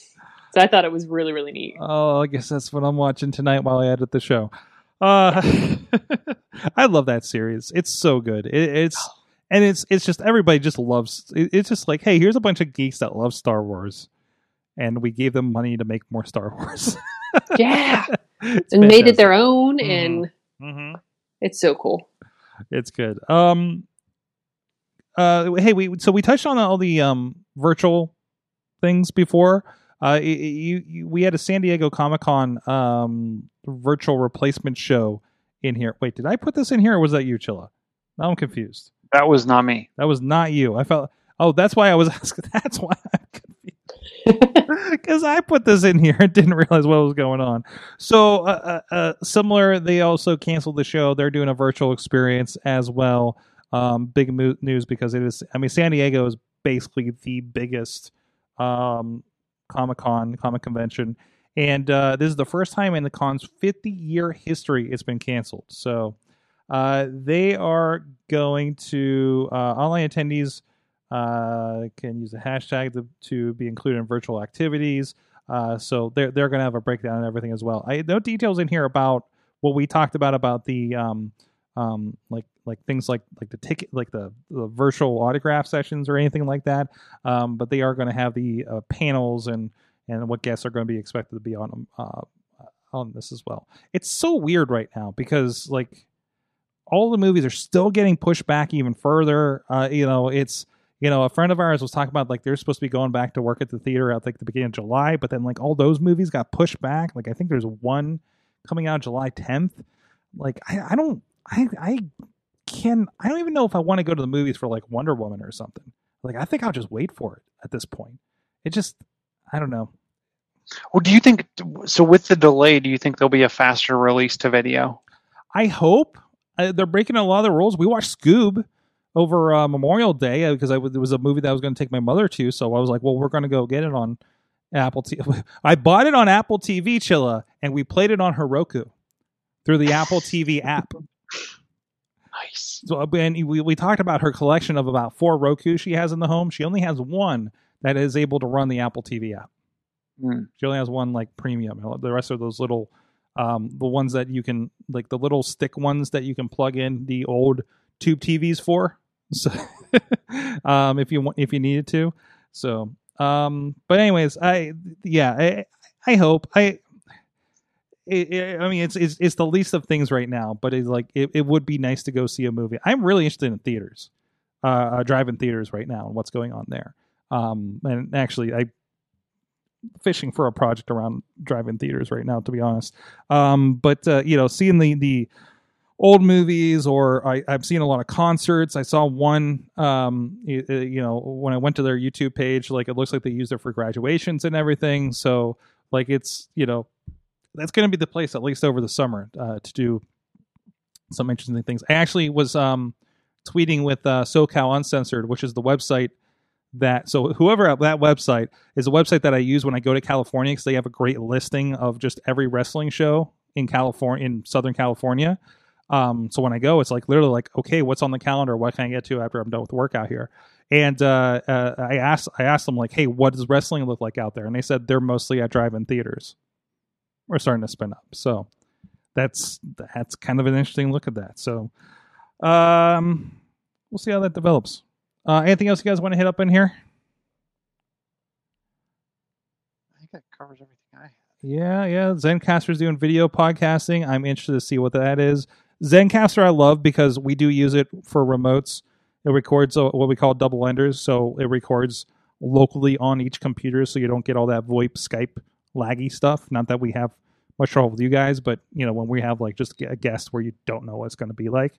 So I thought it was really really neat. Oh, I guess that's what I'm watching tonight while I edit the show. Uh, (laughs) I love that series. It's so good. It, it's and it's it's just everybody just loves. It, it's just like, hey, here's a bunch of geeks that love Star Wars, and we gave them money to make more Star (laughs) Wars. Yeah, (laughs) and made it their own, Mhm. and Mhm. it's so cool. It's good. Um. Uh. Hey, we so we touched on all the um virtual things before. Uh. You, you we had a San Diego Comic Con um virtual replacement show in here. Wait, did I put this in here or was that you, Chilla? Now I'm confused. That was not me. That was not you. I felt. Oh, that's why I was (laughs) asking. That's why I'm confused. (laughs) because I put this in here and didn't realize what was going on. So, uh, uh, uh, similar, they also canceled the show. They're doing a virtual experience as well. Um, big mo- news because it is. I mean, San Diego is basically the biggest um, Comic Con comic convention, and uh, this is the first time in the con's 50 year history it's been canceled. So. Uh, they are going to uh, online attendees uh, can use the hashtag to, to be included in virtual activities. Uh, so they're they're going to have a breakdown and everything as well. I no details in here about what we talked about about the um um like like things like like the ticket like the, the virtual autograph sessions or anything like that. Um, but they are going to have the uh, panels and and what guests are going to be expected to be on uh, on this as well. It's so weird right now because like all the movies are still getting pushed back even further. Uh, you know, it's you know, a friend of ours was talking about like they're supposed to be going back to work at the theater at like the beginning of July, but then like all those movies got pushed back. Like I think there's one coming out July 10th. Like I, I don't, I, I can, I don't even know if I want to go to the movies for like Wonder Woman or something. Like I think I'll just wait for it at this point. It just, I don't know. Well, do you think so? With the delay, do you think there'll be a faster release to video? I hope uh, they're breaking a lot of the rules. We watched Scoob over uh, Memorial Day uh, because I w- it was a movie that I was going to take my mother to. So I was like, well, we're going to go get it on Apple TV. (laughs) I bought it on Apple TV, Chilla, and we played it on her Roku through the Apple TV app. (laughs) Nice. So uh, and we, we talked about her collection of about four Roku she has in the home. She only has one that is able to run the Apple TV app. Hmm. She only has one like premium. The rest are those little, um, the ones that you can like the little stick ones that you can plug in the old tube TVs for. (laughs) So, um, if you want, if you needed to. So, um, but anyways, I yeah, I I hope I. It, it- I mean, it's, it's it's the least of things right now, but it's like it, it would be nice to go see a movie. I'm really interested in theaters, uh, uh drive-in theaters right now and what's going on there. Um, and actually, I fishing for a project around drive-in theaters right now, to be honest. Um, but uh, you know, seeing the the old movies, or I, I've seen a lot of concerts. I saw one, um, you, you know, when I went to their YouTube page, like it looks like they used it for graduations and everything. So like it's you know, that's going to be the place at least over the summer uh, to do some interesting things. I actually was um, tweeting with uh, SoCal Uncensored, which is the website that so whoever at that website is a website that I use when I go to California because they have a great listing of just every wrestling show in California in Southern California. Um, so when I go, it's like literally like, okay, what's on the calendar? What can I get to after I'm done with work out here? And uh, uh, I asked I asked them like, hey, what does wrestling look like out there? And they said they're mostly at drive-in theaters. We're starting to spin up, so that's that's kind of an interesting look at that. So um, we'll see how that develops. Uh, anything else you guys want to hit up in here? I think that covers everything I have. Yeah, yeah. Zencastr's doing video podcasting. I'm interested to see what that is. Zencaster I love because we do use it for remotes. It records uh, what we call double enders, so it records locally on each computer, so you don't get all that VoIP, Skype, laggy stuff. Not that we have much trouble with you guys, but you know when we have like just a guest where you don't know what it's going to be like.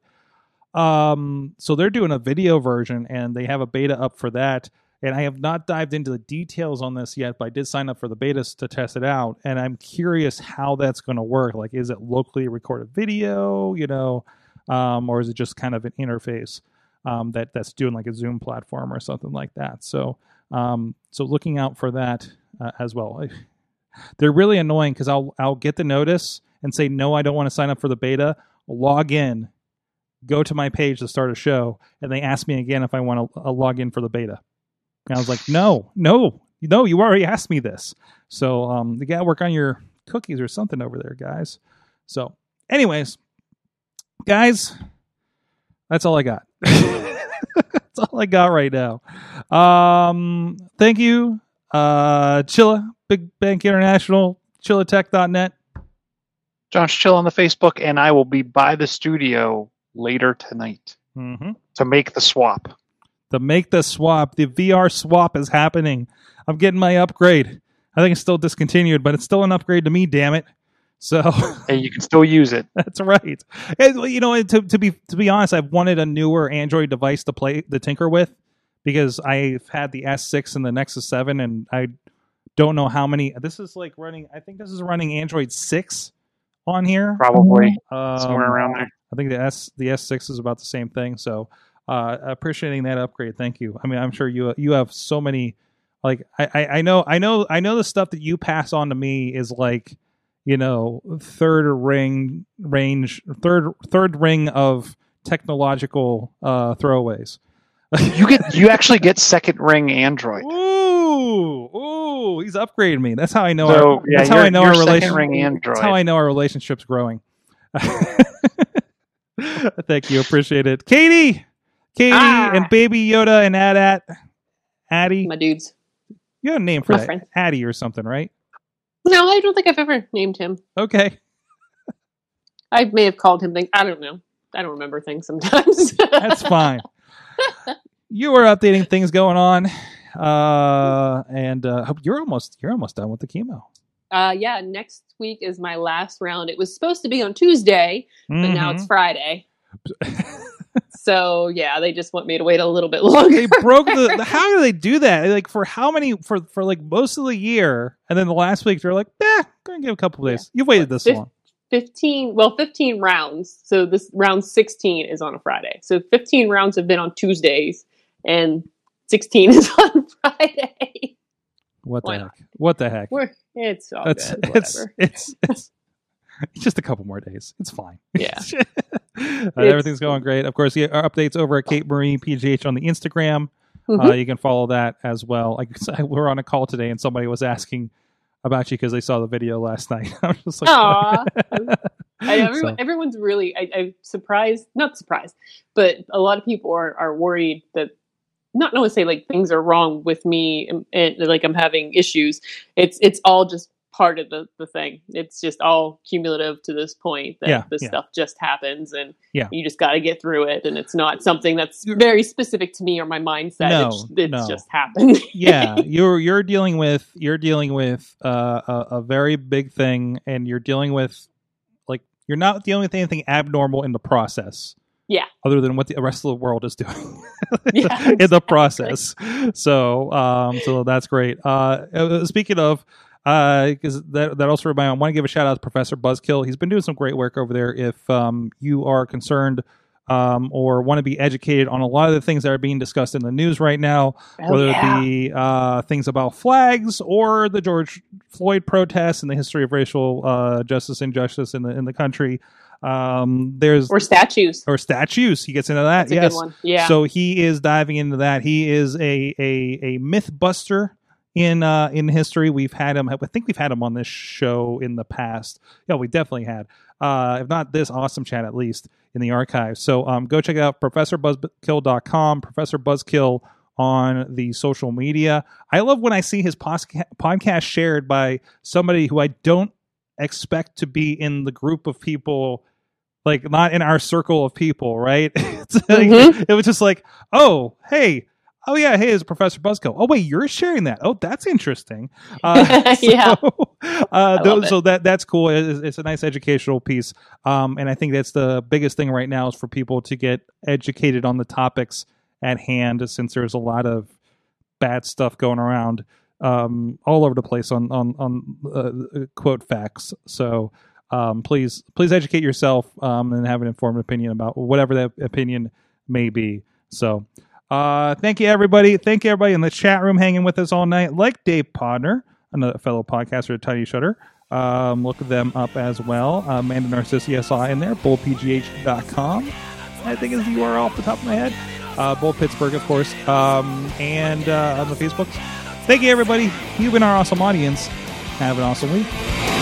Um, so they're doing a video version, and they have a beta up for that. And I have not dived into the details on this yet, but I did sign up for the betas to test it out, and I'm curious how that's going to work. Like, is it locally recorded video, you know, um, or is it just kind of an interface um, that that's doing like a Zoom platform or something like that? So, um, so looking out for that uh, as well. (laughs) They're really annoying because I'll I'll get the notice and say no, I don't want to sign up for the beta. Log in, go to my page to start a show, and they ask me again if I want to uh, log in for the beta. And I was like, no, no, no, you already asked me this. So um, you got to work on your cookies or something over there, guys. So, anyways, guys, that's all I got. (laughs) that's all I got right now. Um, thank you, uh, Chilla, Big Bank International, chillatech.net. Josh Chill on the Facebook, and I will be by the studio later tonight Mm-hmm. to make the swap. The make the swap, the VR swap is happening. I'm getting my upgrade. I think it's still discontinued, but it's still an upgrade to me. Damn it! So (laughs) and you can still use it. that's right. And, you know, to to be to be honest, I've wanted a newer Android device to play the tinker with because I've had the S6 and the Nexus 7, and I don't know how many. This is like running. I think this is running Android six on here. Probably Um, somewhere around there. I think the S the S6 is about the same thing. So uh, appreciating that upgrade. Thank you. I mean, I'm sure you you have so many. Like I, I I know I know I know the stuff that you pass on to me is like you know third ring range third third ring of technological uh, throwaways. You get you actually get second ring Android. Ooh, ooh, he's upgraded me. That's how I know. So our, yeah, that's how I know our second relationship. ring Android. That's how I know our relationship's growing. (laughs) (laughs) Thank you, appreciate it, Katie, Katie, Ah. and Baby Yoda and Adat, Addie. My dudes. You have a name for My that, friend. Addie or something, right? No, I don't think I've ever named him. Okay, (laughs) I may have called him things. I don't know. I don't remember things sometimes. (laughs) that's fine. you are updating things going on, uh, and uh, hope you're almost you're almost done with the chemo. uh, yeah, next week is my last round. It was supposed to be on Tuesday, but now Mm-hmm. it's Friday. (laughs) so yeah, they just want me to wait a little bit (laughs) longer. they broke the, how do they do that like for how many for for like most of the year and then the last week they're like eh gonna give a couple days you've waited this Fif- long 15 well 15 rounds so this round 16 is on a friday so 15 rounds have been on tuesdays and 16 (laughs) is on friday what the Why heck? not? what the heck? We're, it's all it's, good (laughs) it's, whatever. it's it's it's just a couple more days. It's fine. (laughs) Yeah. Uh, everything's going great. Of course yeah, our updates over at kate marie pgh on the instagram. Mhm. uh, you can follow that as well. Like we (laughs) were on a call today and somebody was asking about you because they saw the video last night. I was just like Aw. I, everyone, So- everyone's really I, I'm surprised not surprised but a lot of people are, are worried that not say like things are wrong with me and, and like I'm having issues it's it's all just part of the, the thing it's just all cumulative to this point that Yeah, this yeah. stuff just happens and Yeah. you just got to get through it and it's not something that's very specific to me or my mindset No, it's, it's no. just happened (laughs) yeah you're you're dealing with you're dealing with uh, a, a very big thing and you're dealing with like you're not dealing with anything abnormal in the process Yeah. other than what the rest of the world is doing (laughs) Yeah, (laughs) in the exactly. process so um so that's great uh uh, speaking of uh because that, that also reminds me i want to give a shout out to professor buzzkill he's been doing some great work over there if um you are concerned um, or want to be educated on a lot of the things that are being discussed in the news right now, Oh, whether yeah. it be uh, things about flags or the George Floyd protests and the history of racial uh, justice and injustice in the in the country. Um, there's or statues or statues. He gets into that. yes. yeah So he is diving into that. He is a a a myth buster in uh in history. We've had him. I think we've had him on this show in the past. Yeah, we definitely had. Uh, if not this awesome chat, at least in the archives. So um, go check it out. ProfessorBuzzkill.com. Professor Buzzkill on the social media. I love when I see his posca- podcast shared by somebody who I don't expect to be in the group of people like not in our circle of people right (laughs) it's like, Mhm. it was just like oh hey oh yeah, hey, it's Professor Buzzkill. Oh wait, you're sharing that. Oh, that's interesting. (laughs) Uh, (laughs) Yeah. uh, I tho- love it. so that that's cool. It's, it's a nice educational piece, um, and I think that's the biggest thing right now is for people to get educated on the topics at hand, since there's a lot of bad stuff going around um, all over the place on on on uh, quote facts. So um, please please educate yourself um, and have an informed opinion about whatever that opinion may be. So uh, thank you everybody. Thank you everybody in the chat room hanging with us all night, like Dave Podner, another fellow podcaster at Tiny Shutter. Um, look them up as well. Amanda Narcissi SI in there, bullpgh.com. I think is the URL off the top of my head. Uh, Bull Pittsburgh, of course, um, and uh, on the Facebooks. Thank you, everybody. You've been our awesome audience. Have an awesome week.